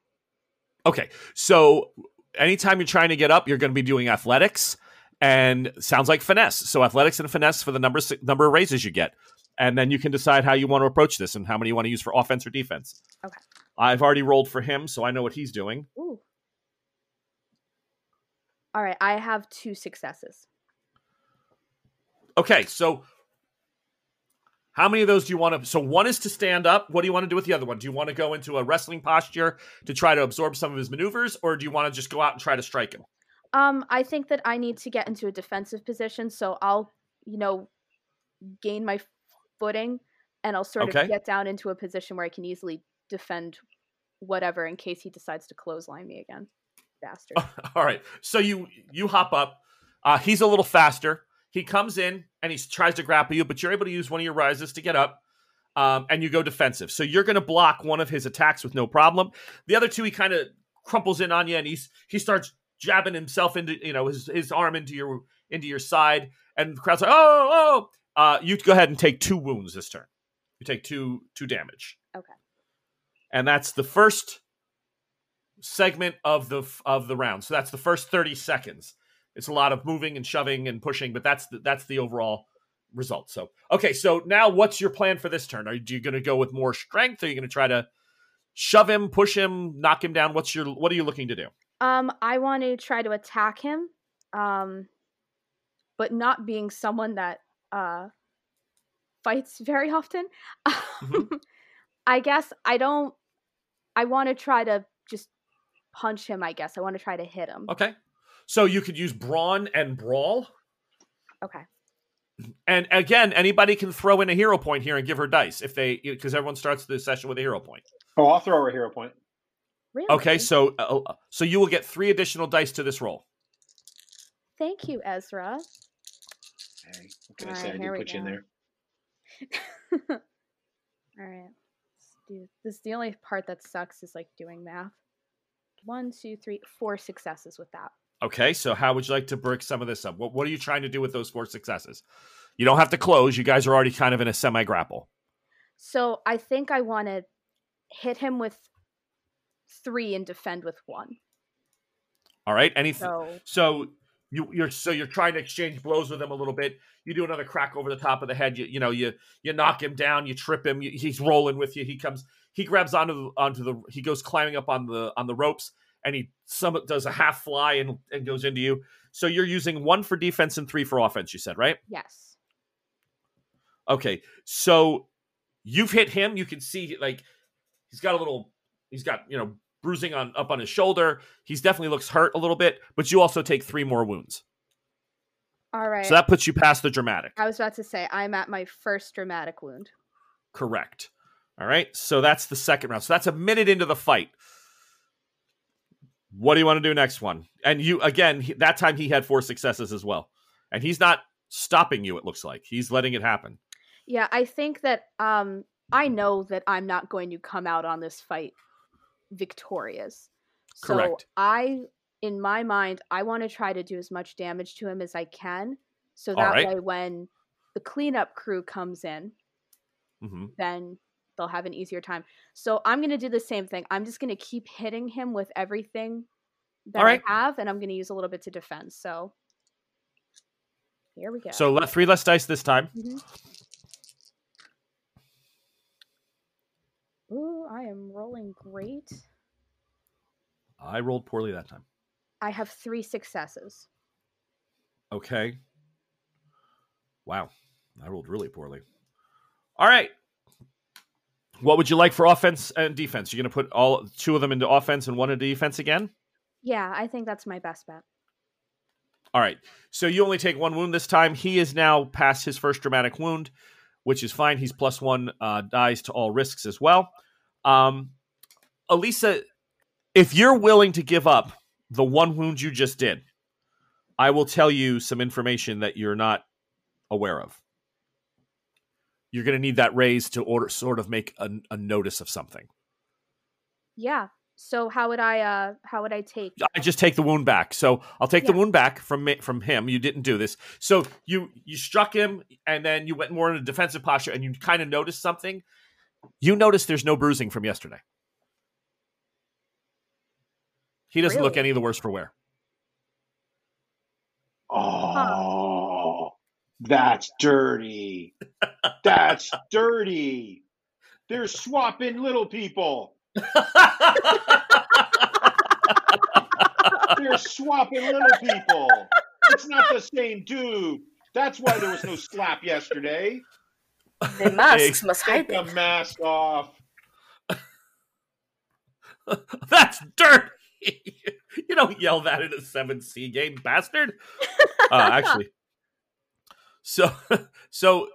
Okay. So anytime you're trying to get up, you're going to be doing athletics and sounds like finesse. So athletics and finesse for the number si- number of raises you get. And then you can decide how you want to approach this and how many you want to use for offense or defense. Okay. I've already rolled for him, so I know what he's doing. Ooh. All right, I have two successes. Okay, so how many of those do you want to? So one is to stand up. What do you want to do with the other one? Do you want to go into a wrestling posture to try to absorb some of his maneuvers, or do you want to just go out and try to strike him? Um, I think that I need to get into a defensive position, so I'll, you know, gain my footing, and I'll sort Okay. of get down into a position where I can easily defend whatever in case he decides to clothesline me again. Bastard. All right. So you you hop up. Uh, he's a little faster. He comes in and he tries to grapple you, but you're able to use one of your raises to get up. Um, and you go defensive. So you're going to block one of his attacks with no problem. The other two, he kind of crumples in on you, and he's he starts jabbing himself into you know his his arm into your into your side, and the crowd's like, oh oh. Uh, you go ahead and take two wounds this turn. You take two two damage. Okay. And that's the first segment of the of the round. So that's the first 30 seconds. It's a lot of moving and shoving and pushing, but that's the, that's the overall result. So okay, so now what's your plan for this turn? Are you going to go with more strength? Are you going to try to shove him, push him, knock him down? What's your what are you looking to do? Um, I want to try to attack him, um, but not being someone that uh fights very often. Mhm. I guess I don't. I want to try to just punch him. I guess I want to try to hit him. Okay. So you could use brawn and brawl. Okay. And again, anybody can throw in a hero point here and give her dice if they because everyone starts the session with a hero point. Oh, I'll throw her a hero point. Really? Okay, so uh, uh, so you will get three additional dice to this roll. Thank you, Ezra. Hey, what can I Alright, say? I here did we put you in go. there. All right. Let's do this. is The only part that sucks is like doing math. One, two, three, four successes with that. Okay, so how would you like to break some of this up? What, what are you trying to do with those four successes? You don't have to close. You guys are already kind of in a semi grapple. So I think I want to hit him with three and defend with one. All right. Anything. So So you you're so you're trying to exchange blows with him a little bit. You do another crack over the top of the head. You you know you you knock him down. You trip him. You, he's rolling with you. He comes. He grabs onto the, onto the. He goes climbing up on the on the ropes, and he some does a half fly and and goes into you. So you're using one for defense and three for offense. You said right? yes. Okay, so you've hit him. You can see like he's got a little. He's got you know bruising on up on his shoulder. He's definitely looks hurt a little bit, but you also take three more wounds. All right. So that puts you past the dramatic. I was about to say I'm at my first dramatic wound. Correct. All right. So that's the second round. So that's a minute into the fight. What do you want to do next one? And you again, he, that time he had four successes as well. And he's not stopping you it looks like. He's letting it happen. Yeah, I think that um I know that I'm not going to come out on this fight victorious. So Correct. I in my mind, I want to try to do as much damage to him as I can. So that right. way when the cleanup crew comes in, hmm then they'll have an easier time. So I'm going to do the same thing. I'm just going to keep hitting him with everything that right. I have and I'm going to use a little bit to defend. So Here we go. So three less dice this time. Mhm. Ooh, I am rolling great. I rolled poorly that time. I have three successes. Okay. Wow. I rolled really poorly. All right. What would you like for offense and defense? You're going to put all two of them into offense and one into defense again? Yeah, I think that's my best bet. All right. So you only take one wound this time. He is now past his first dramatic wound, which is fine. He's plus one uh, dies to all risks as well. Um, Elisa, if you're willing to give up the one wound you just did, I will tell you some information that you're not aware of. You're going to need that raise to order, sort of make a, a notice of something. Yeah. So how would I uh how would I take I just take the wound back. So I'll take the wound back from me, from him. You didn't do this. So you you struck him, and then you went more in a defensive posture, and you kind of noticed something. You noticed there's no bruising from yesterday. He doesn't look Really? any the worse for wear. Oh, that's dirty. That's dirty. They're swapping little people. They're swapping little people. It's not the same dude. That's why there was no slap yesterday. The masks must Take hide the mask off. That's dirty. you don't yell that in a seven C game, bastard. Uh, actually, so so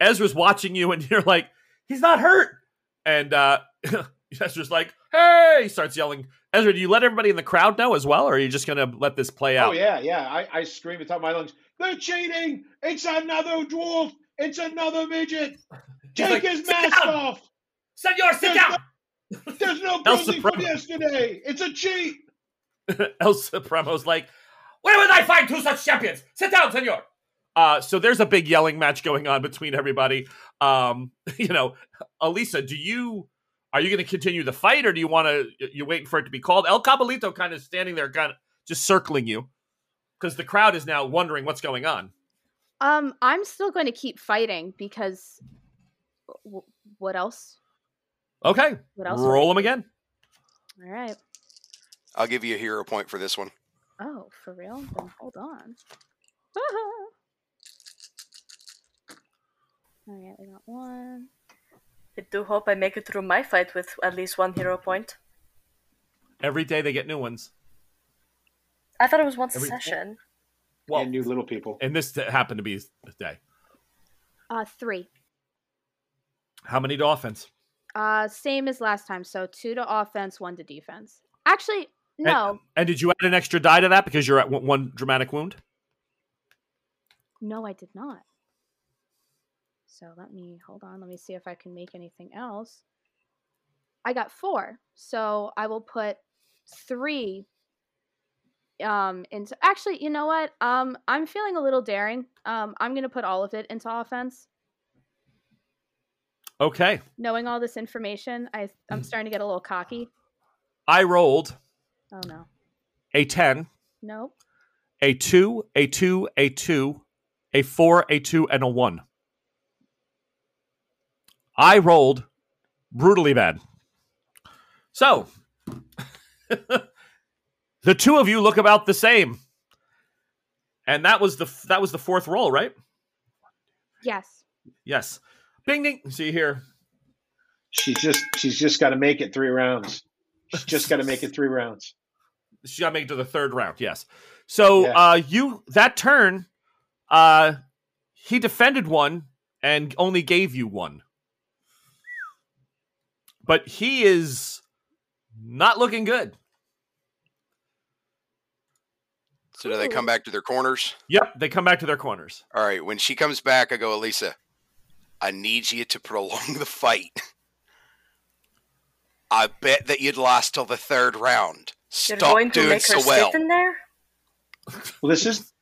Ezra's watching you, and you're like, he's not hurt, and uh, Ezra's like, hey, he starts yelling. Ezra, do you let everybody in the crowd know as well, or are you just gonna let this play out? Oh yeah, yeah. I, I scream at the top of my lungs. They're cheating. It's another dwarf. It's another midget. Take like, his mask down." off. Senor, sit There's down. There's no El from yesterday. It's a cheat. El Supremo's like, where would I find two such champions? Sit down, senor. Uh, so there's a big yelling match going on between everybody. Um, you know, Elisa, do you are you going to continue the fight, or do you want to? you're waiting for it to be called? El Cabalito kind of standing there, kind of just circling you, because the crowd is now wondering what's going on. Um I'm still going to keep fighting because w- what else? Okay, What else? roll them again. All right. I'll give you a hero point for this one. Oh, for real? Then hold on. All right, we got one. I do hope I make it through my fight with at least one hero point. Every day they get new ones. I thought it was once a session. Well, and new little people. and this happened to be the day. Uh, three. How many to offense? Uh, same as last time. So two to offense, one to defense. Actually, no, And did you add an extra die to that because you're at one- one dramatic wound? no, I did not. So let me hold on. Let me see if I can make anything else. I got four, so I will put three. Um, into actually, you know what? Um, I'm feeling a little daring. Um, I'm gonna put all of it into offense. Okay. Knowing all this information, I. I'm starting to get a little cocky. I rolled Oh no, a 10, nope. a 2, a 2, a 2, a 4, a 2, and a 1. I rolled brutally bad. So, the two of you look about the same. And that was the that was the fourth roll, right? Yes. Yes. Bing ding. See you hear She's just she's just got to make it three rounds. She's just got to make it three rounds. she got to make it to the third round. Yes. So Yeah. uh, you that turn, uh, he defended one and only gave you one, but he is not looking good. So do they come back to their corners? Yep, they come back to their corners. All right. When she comes back, I go, Elisa, I need you to prolong the fight. I bet that you'd last till the third round. You're Stop going to doing make her so well. sit in there? Well, this is,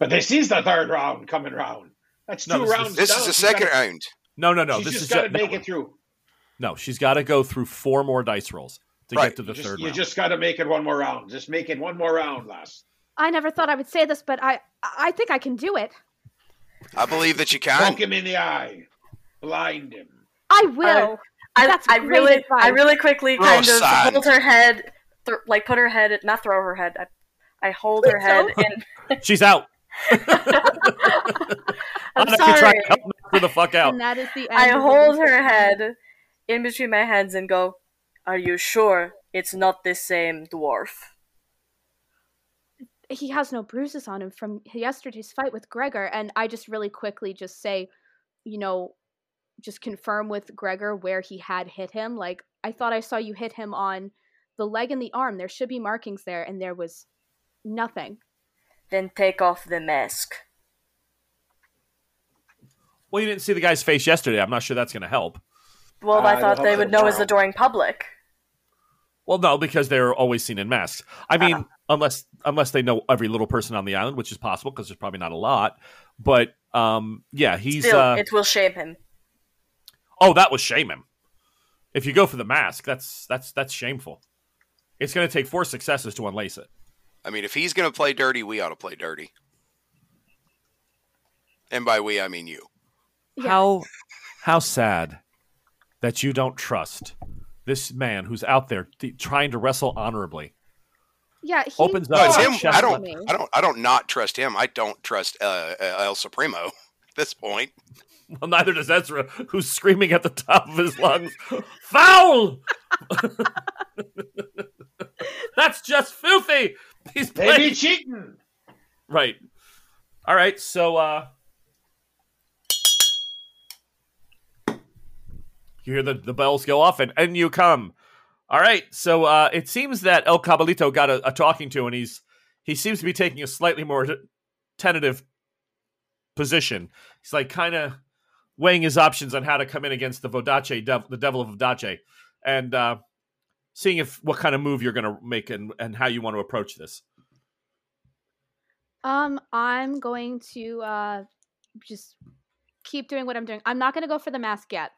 but this is the third round coming round. That's No, two this is- rounds. This down. is the second gotta- round. No, no, no. she's this just is got to make no, it through. No. She's got to go through four more dice rolls to Right, get to the just, third you round. just got to make it one more round. Just make it one more round, lass. I never thought I would say this, but I I think I can do it. I believe that you can. Poke him in the eye. Blind him. I will. I, That's I great really, advice. I really quickly Throw kind of aside. hold her head, th- like put her head, not throw her head. I, I hold her head, and She's out. I'm Anna can try sorry. to help her the fuck out. And that is the end. I hold her head in between my hands and go, "Are you sure it's not the same dwarf?" He has no bruises on him from yesterday's fight with Gregor, and I just really quickly just say, you know, just confirm with Gregor where he had hit him. Like I thought I saw you hit him on the leg and the arm. There should be markings there, and there was nothing. Then take off the mask. Well, you didn't see the guy's face yesterday. I'm not sure that's going to help. Well, Uh, I thought they would know as adoring public. Well, no, because they're always seen in masks. I mean, unless unless they know every little person on the island, which is possible because there's probably not a lot. But um, yeah, he's. Still, uh, it will shame him. oh, that was shame him. If you go for the mask, that's that's that's shameful. It's going to take four successes to unlace it. I mean, if he's going to play dirty, we ought to play dirty. And by we, I mean you. Yeah. How how sad that you don't trust this man who's out there th- trying to wrestle honorably. Yeah, he Opens No, up it's him. I don't. I don't. I don't not trust him. I don't trust uh, uh, El Supremo at this point. Well, neither does Ezra, who's screaming at the top of his lungs, "Foul!" That's just filthy. He's They be cheating. right. All right, so uh you hear the, the bells go off and, and you come. All right, so uh it seems that El Cabalito got a, a talking to and he's he seems to be taking a slightly more tentative position. He's like kind of weighing his options on how to come in against the Vodacce, dev- the Devil of Vodacce, and uh, seeing if what kind of move you're going to make and, and how you want to approach this. Um, I'm going to uh just keep doing what I'm doing. I'm not going to go for the mask yet.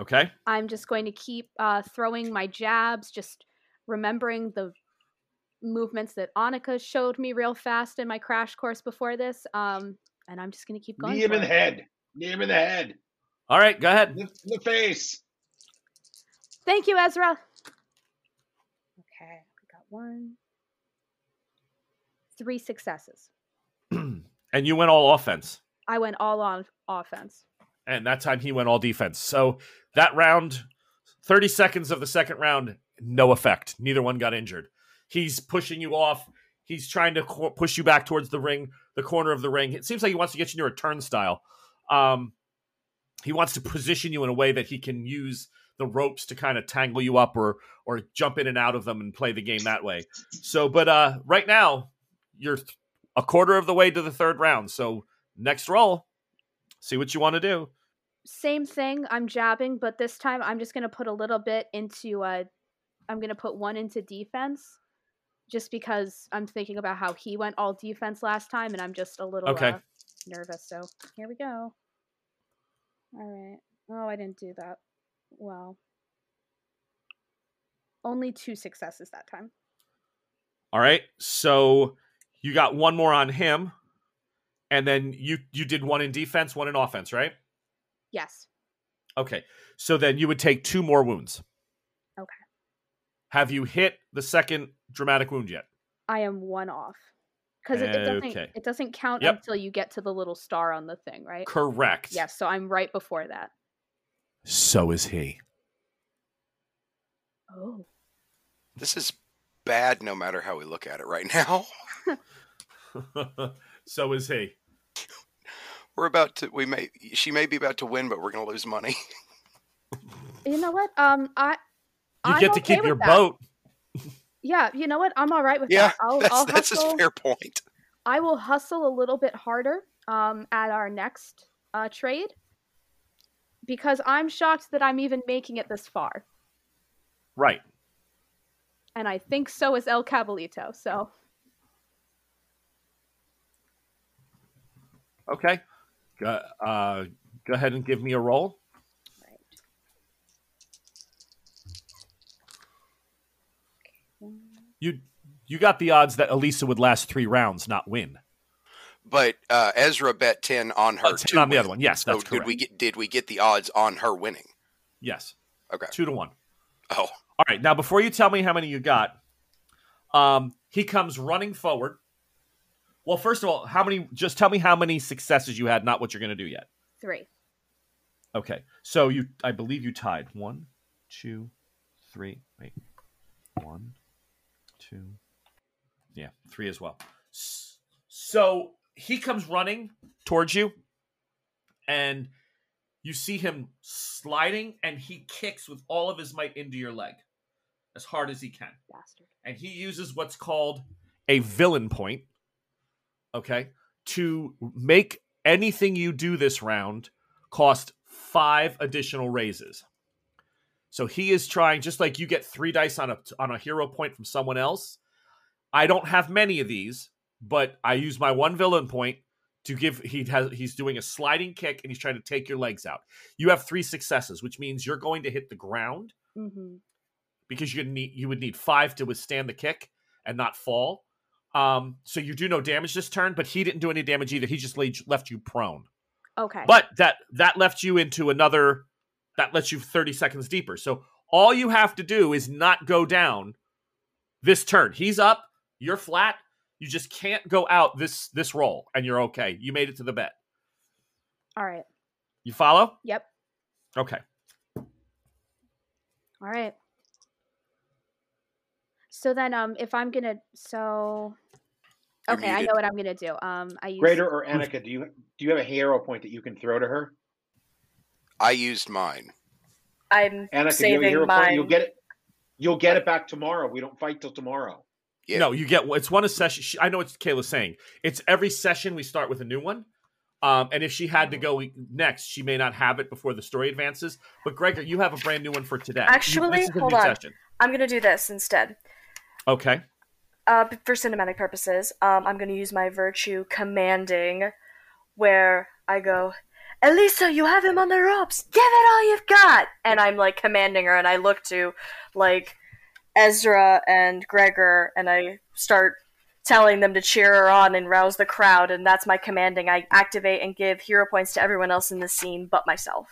Okay. I'm just going to keep uh throwing my jabs, just remembering the movements that Annika showed me real fast in my crash course before this. Um, and I'm just going to keep going. Knee him in the head. Knee him in the head. All right. Go ahead. In the face. Thank you, Ezra. Okay, we got one, three successes. and you went all offense. I went all on offense. And that time he went all defense. So that round, 30 seconds of the second round, no effect. Neither one got injured. He's pushing you off. He's trying to co- push you back towards the ring, the corner of the ring. It seems like he wants to get you near a turnstile. Um, he wants to position you in a way that he can use the ropes to kind of tangle you up or or jump in and out of them and play the game that way. So, but uh, right now you're a quarter of the way to the third round. So next roll, see what you want to do. Same thing. I'm jabbing, but this time I'm just going to put a little bit into uh I'm going to put one into defense just because I'm thinking about how he went all defense last time and I'm just a little Okay. uh, nervous. So, here we go. All right. Oh, I didn't do that. Well, only two successes that time. All right. So you got one more on him, and then you you did one in defense, one in offense, right? Yes. Okay. So then you would take two more wounds. Okay. Have you hit the second dramatic wound yet? I am one off. Cuz it, it doesn't Okay. it doesn't count Yep. until you get to the little star on the thing, right? Correct. Yes, so I'm right before that. So is he. Oh. This is bad, no matter how we look at it right now. so is he. We're about to. We may. She may be about to win, but we're going to lose money. You know what? Um I You I'm get to okay keep your that. boat. Yeah, you know what? I'm all right with Yeah, that. I'll, that's I'll that's a fair point. I will hustle a little bit harder um, at our next uh, trade because I'm shocked that I'm even making it this far, Right. and I think so is El Cabalito. So Okay. Go, uh, go ahead and give me a roll. right. One, You you got the odds that Elisa would last three rounds, not win. But uh, Ezra bet ten on her. Uh, 10 on the other one. Yes, So that's did correct. we get did we get the odds on her winning? Yes, Okay. two to one. Oh, All right, now before you tell me how many you got, um, he comes running forward. Well, first of all, how many? Just tell me how many successes you had, not what you're going to do yet. Three. Okay, so you, I believe you tied one, two, three. Wait, one, two, yeah, three as well. So he comes running towards you, and you see him sliding, and he kicks with all of his might into your leg, as hard as he can Bastard. and he uses what's called a villain point okay to make anything you do this round cost five additional raises so he is trying just like you get three dice on a on a hero point from someone else i don't have many of these but i use my one villain point to give he has he's doing a sliding kick and he's trying to take your legs out you have three successes which means you're going to hit the ground Mm-hmm. because you need you would need five to withstand the kick and not fall. Um, so you do no damage this turn, but he didn't do any damage either. He just laid, left you prone. Okay. But that that left you into another that lets you 30 seconds deeper. So all you have to do is not go down this turn. He's up, you're flat. You just can't go out this this roll and you're okay. You made it to the bet. All right. You follow? Yep. Okay. All right. So then, um, if I'm gonna, so You're okay, I know what I'm gonna do. Um, I use Greater or Annika, do you do you have a hero point that you can throw to her? I used mine. I'm Annika, do you have a saving hero point? mine. You'll get it. You'll get it back tomorrow. We don't fight till tomorrow. Yeah. No, you get it's one a session. she- I know what Kayla's saying. It's every session we start with a new one. Um, and if she had to go next, she may not have it before the story advances. But Gregor, you have a brand new one for today. You- Actually, this is a hold new on. session. I'm gonna do this instead. Okay. Uh, for cinematic purposes, um, I'm gonna use my virtue commanding, where I go, Elisa, you have him on the ropes. Give it all you've got. And I'm like commanding her, and I look to like Ezra and Gregor, and I start telling them to cheer her on and rouse the crowd. And that's my commanding. I activate and give hero points to everyone else in the scene but myself.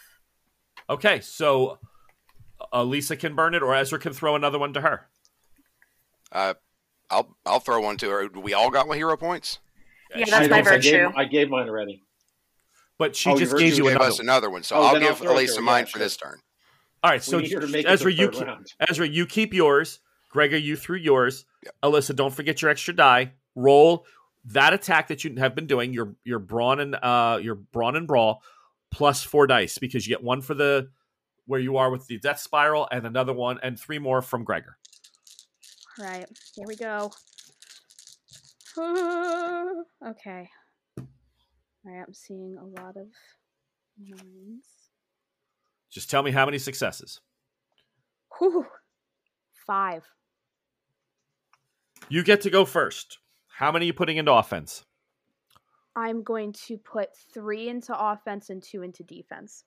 Okay. So Elisa can burn it, or Ezra can throw another one to her. Uh, I'll I'll throw one to her. We all got my hero points. Yeah, She that's my don't- don't- I gave- virtue. I gave mine already. But she Oh, just gave you Give another. us one. another one, so Oh, I'll give throw Elisa mine yeah, for sure. this turn. All right. So we need her to make Ezra, you keep. Ezra, you keep yours. Gregor, you threw yours. Yep. Alyssa, don't forget your extra die. Roll that attack that you have been doing. Your your brawn and uh your brawn and brawl plus four dice because you get one for the where you are with the death spiral and another one and three more from Gregor. Right, here we go. okay. All right, I'm seeing a lot of nines. Just tell me how many successes. Whew. Five. You get to go first. How many are you putting into offense? I'm going to put three into offense and two into defense.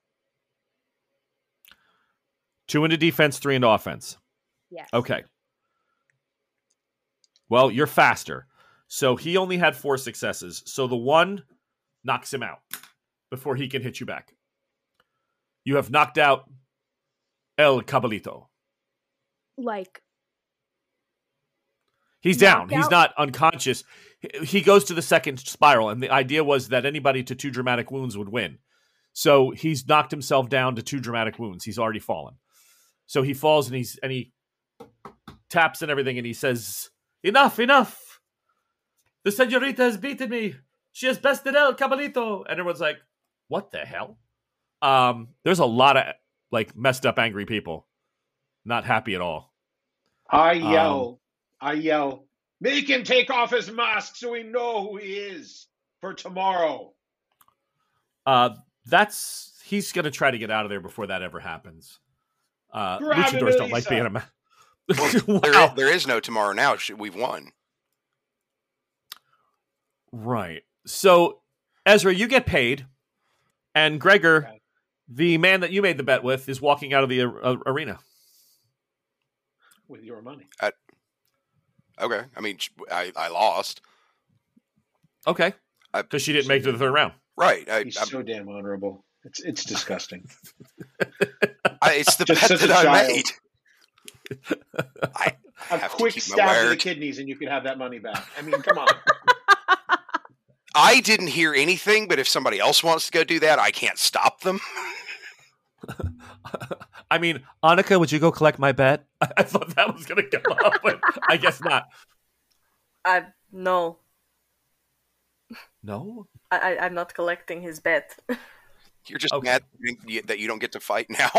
Two into defense, three into offense. Yes. Okay. Well, you're faster. So he only had four successes. So the one knocks him out before he can hit you back. You have knocked out El Cabalito. Like, He's down. He's not unconscious. He- He goes to the second spiral, and the idea was that anybody to two dramatic wounds would win. So he's knocked himself down to two dramatic wounds. He's already fallen. So he falls and he's and he taps and everything, and he says, "Enough, enough! The senorita has beaten me. She has bested El Cabalito." And everyone's like, "What the hell?" Um, there's a lot of like messed up, angry people, not happy at all. I Um, yell. I yell. Make him take off his mask so we know who he is for tomorrow. Uh, that's he's gonna try to get out of there before that ever happens. Uh, Grab luchadors don't like being a ma- Well, there, wow. there is no tomorrow now. We've won. Right. So, Ezra, you get paid, and Gregor, Okay. the man that you made the bet with, is walking out of the uh, arena. With your money. Okay. I mean, I, I lost. Okay, because she didn't make it to the third round. Right. I, He's I'm- so damn honorable. It's it's disgusting. I, it's the Just bet that I child. made. I A have quick keep stab to the kidneys, and you can have that money back. I mean, come on. I didn't hear anything, but if somebody else wants to go do that, I can't stop them. I mean, Annika, would you go collect my bet? I thought that was going to come up, but I guess not. I no, No. I, I I'm not collecting his bet. You're just Okay. mad that you don't get to fight now.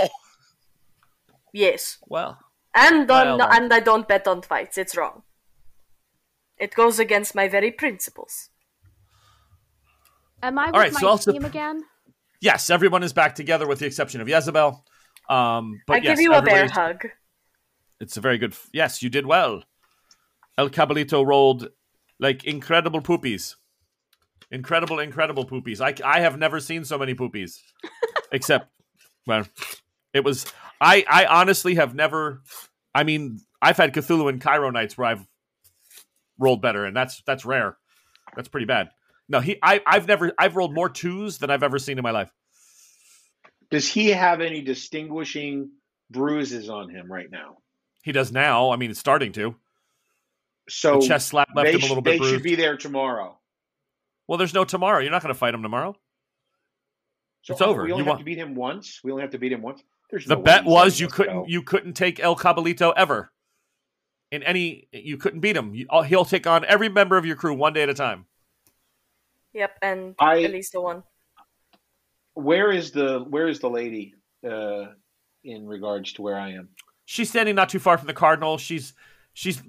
yes, Well, and on, Well, and I don't bet on fights. It's wrong. It goes against my very principles. Am I with right, my so I'll sup- team again? yes, everyone is back together with the exception of Jezebel. Um, but I yes, give you a bear hug. It's a very good. F- yes, you did well. El Cabalito rolled like incredible poopies. Incredible, incredible poopies. I, I have never seen so many poopies. Except, well, it was. I, I honestly have never. I mean, I've had Cthulhu and Cairo nights where I've rolled better, and that's that's rare. That's pretty bad. No, he. I, I've never. I've rolled more twos than I've ever seen in my life. Does he have any distinguishing bruises on him right now? He does now. I mean, it's starting to. So the chest slap left him a little they bit bruised. They should be there tomorrow. Well, there's no tomorrow. You're not going to fight him tomorrow. So It's over. We You only have want- to beat him once. We only have to beat him once. There's The no bet was you couldn't go. you couldn't take El Cabalito ever. In any, you couldn't beat him. You, he'll take on every member of your crew one day at a time. Yep, and I- at least the one. Where is the Where is the lady uh, in regards to where I am? She's standing not too far from the cardinal. She's she's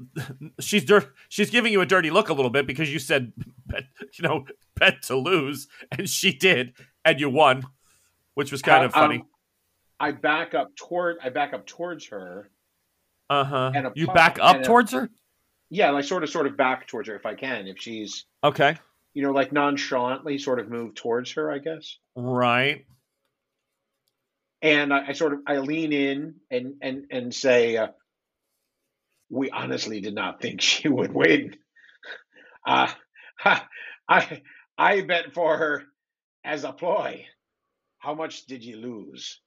she's dir- she's giving you a dirty look a little bit because you said bet, you know bet to lose and she did and you won, which was kind of Uh, um, funny. I back up toward. I back up towards her. Uh huh. and You back up and a- towards her. Yeah, like sort of, sort of back towards her if I can. If she's, Okay. you know, like nonchalantly sort of move towards her, I guess. Right. And I, I sort of I lean in and and and say, uh, "We honestly did not think she would win. Uh, I I bet for her as a ploy. How much did you lose?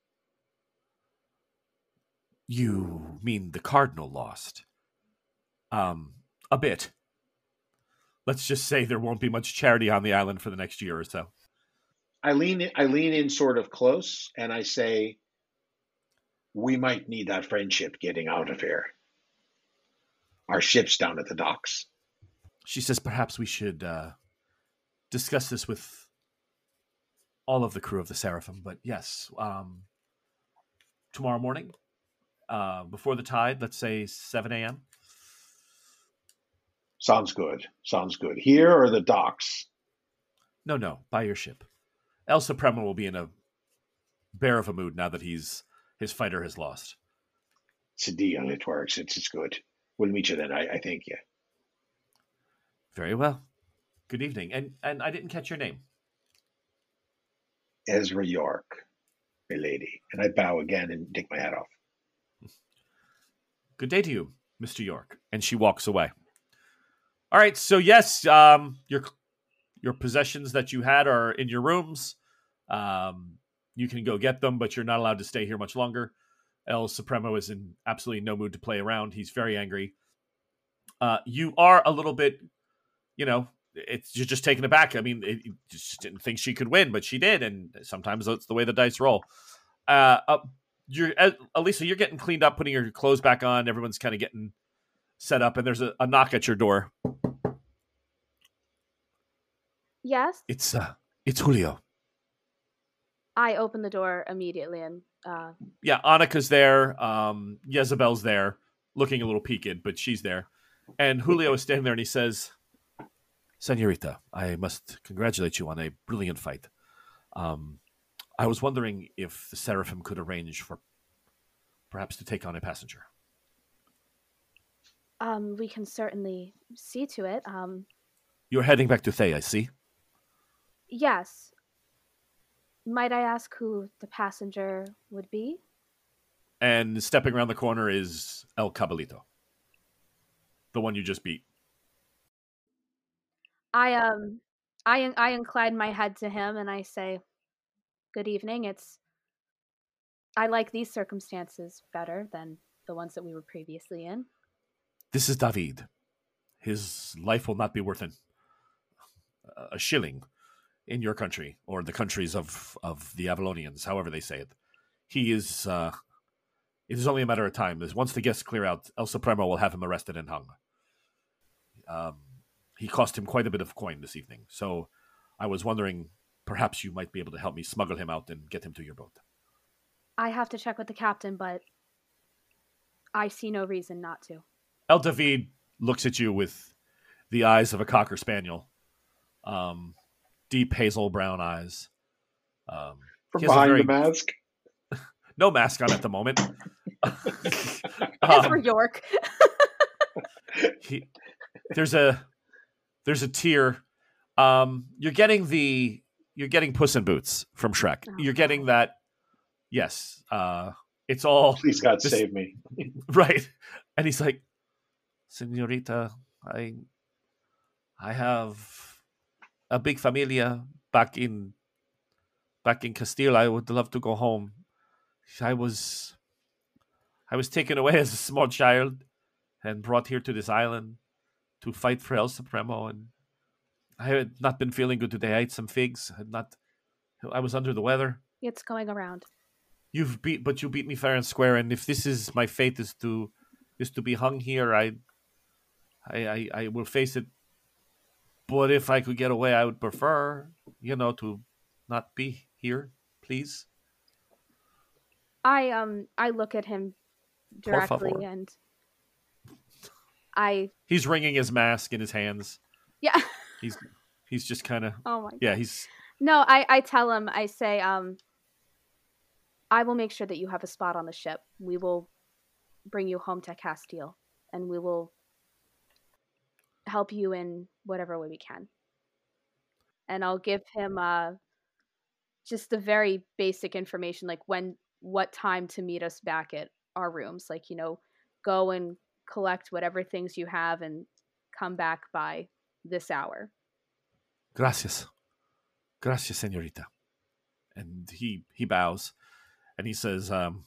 You mean the cardinal lost? Um, a bit. Let's just say there won't be much charity on the island for the next year or so. I lean in, I lean in sort of close and I say, "We might need that friendship getting out of here. Our ship's down at the docks." She says perhaps we should uh, discuss this with all of the crew of the Seraphim. But yes, um, tomorrow morning, uh, before the tide, let's say 7 a.m. Sounds good. Sounds good. Here or the docks? No, no, by your ship. El Supremo will be in a bear of a mood now that he's his fighter has lost. It's a deal. It works. It's it's good. We'll meet you then. I, I thank you. Very well. Good evening. And and I didn't catch your name. Ezra York, my lady. And I bow again and take my hat off. Good day to you, Mr. York. And she walks away. All right, so yes, um, your your possessions that you had are in your rooms. Um, you can go get them, but you're not allowed to stay here much longer. El Supremo is in absolutely no mood to play around. He's very angry. Uh, you are a little bit, you know, it's you're just taken aback. I mean, it, just didn't think she could win, but she did, and sometimes that's the way the dice roll. Uh, uh, you're Elisa, you're getting cleaned up, putting your clothes back on. Everyone's kind of getting set up, and there's a, a knock at your door. Yes. It's uh, it's Julio. I open the door immediately and uh, Yeah, Annika's there. Um, Jezebel's there, looking a little peaked, but she's there. And Julio is standing there, and he says, "Senorita, I must congratulate you on a brilliant fight. Um, I was wondering if the Seraphim could arrange for perhaps to take on a passenger." um, we can certainly see to it. Um, You're heading back to Thay, I see. yes. Might I ask who the passenger would be? And stepping around the corner is El Cabalito. the one you just beat. I um I I incline my head to him and I say, "Good evening. It's I like these circumstances better than the ones that we were previously in." This is David. His life will not be worth an, a shilling in your country or the countries of of the Avalonians, however they say it. He is. Uh, it is only a matter of time. Once the guests clear out, El Supremo will have him arrested and hung. Um, he cost him quite a bit of coin this evening, so I was wondering perhaps you might be able to help me smuggle him out and get him to your boat. I have to check with the captain, but I see no reason not to. El David looks at you with the eyes of a cocker spaniel, um, deep hazel brown eyes. Um, From he has a behind very- the mask. no mask on at the moment. As for Um, York, he, there's a there's a tear. Um, you're getting the you're getting Puss in Boots from Shrek. Oh, You're getting that. Yes, uh, it's all Please God This- save me. right. And he's like, Senorita, I I have a big familia back in back in Castile. I would love to go home. I was I was taken away as a small child and brought here to this island to fight for El Supremo and I had not been feeling good today. I ate some figs. I had not I was under the weather. it's going around. You've beat, but you beat me fair and square. And if this is my fate, is to is to be hung here, I, I, I, I will face it. But if I could get away, I would prefer, you know, to not be here, please. I um I look at him directly and I He's wringing his mask in his hands. yeah. He's he's just kind of Oh my yeah. He's No, I, I tell him, I say, um, I will make sure that you have a spot on the ship. We will bring you home to Castile, and we will help you in whatever way we can. And I'll give him uh, just the very basic information, like when, what time to meet us back at our rooms. Like, you know, go and collect whatever things you have and come back by this hour. gracias, gracias, señorita. And he he bows, and he says, um,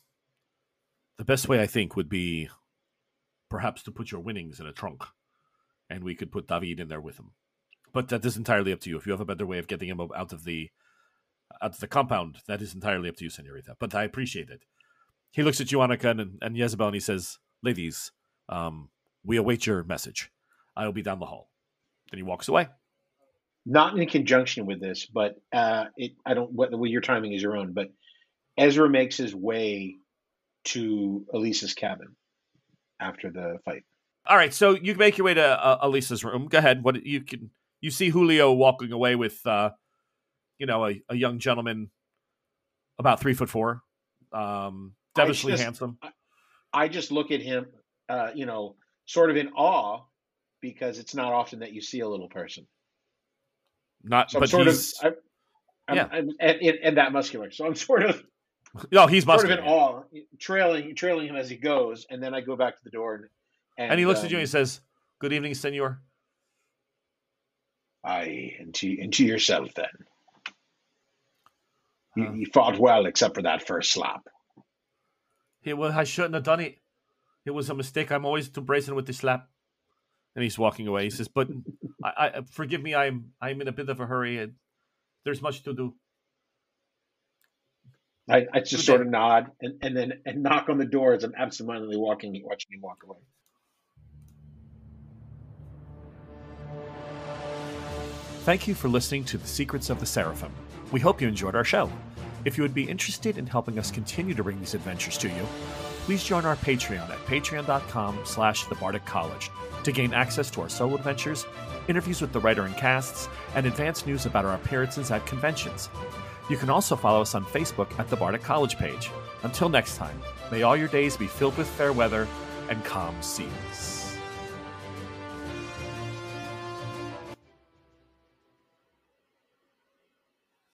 "The best way I think would be, perhaps to put your winnings in a trunk, and we could put David in there with him. But that is entirely up to you. If you have a better way of getting him out of the out of the compound, that is entirely up to you, señorita. But I appreciate it." He looks at you, Annika, and, and Jezebel, and he says, "Ladies, um, we await your message. I will be down the hall." Then he walks away. Not in conjunction with this, but uh, it. I don't. What well, your timing is your own. But Ezra makes his way to Elisa's cabin after the fight. All right, so you make your way to uh, Elisa's room. Go ahead. What you can you see Julio walking away with, uh, you know, a, a young gentleman about three foot four, um, devilishly just- handsome. I just look at him, uh, you know, sort of in awe because it's not often that you see a little person. Not, So but sort of, he's I, I'm, Yeah. I'm, and, and, and that muscular. So I'm sort of, no, he's sort of muscular, in awe, trailing, trailing him as he goes, and then I go back to the door and and, and he looks at you um, and he says, "Good evening, Senor." "I into into yourself then. You, Uh, you fought well, except for that first slap. he well, I shouldn't have done it. It was a mistake. I'm always too brazen with the slap. And he's walking away. He says, "But I, I forgive me. I'm I'm in a bit of a hurry. And there's much to do." I, I just Good sort day. of nod and, and then and knock on the door as I'm absentmindedly walking, watching him walk away. Thank you for listening to The Secrets of the Seraphim. We hope you enjoyed our show. If you would be interested in helping us continue to bring these adventures to you, please join our Patreon at patreon.com slash the College to gain access to our solo adventures, interviews with the writer and casts, and advance news about our appearances at conventions. You can also follow us on Facebook at the Bardic College page. Until next time, may all your days be filled with fair weather and calm seas.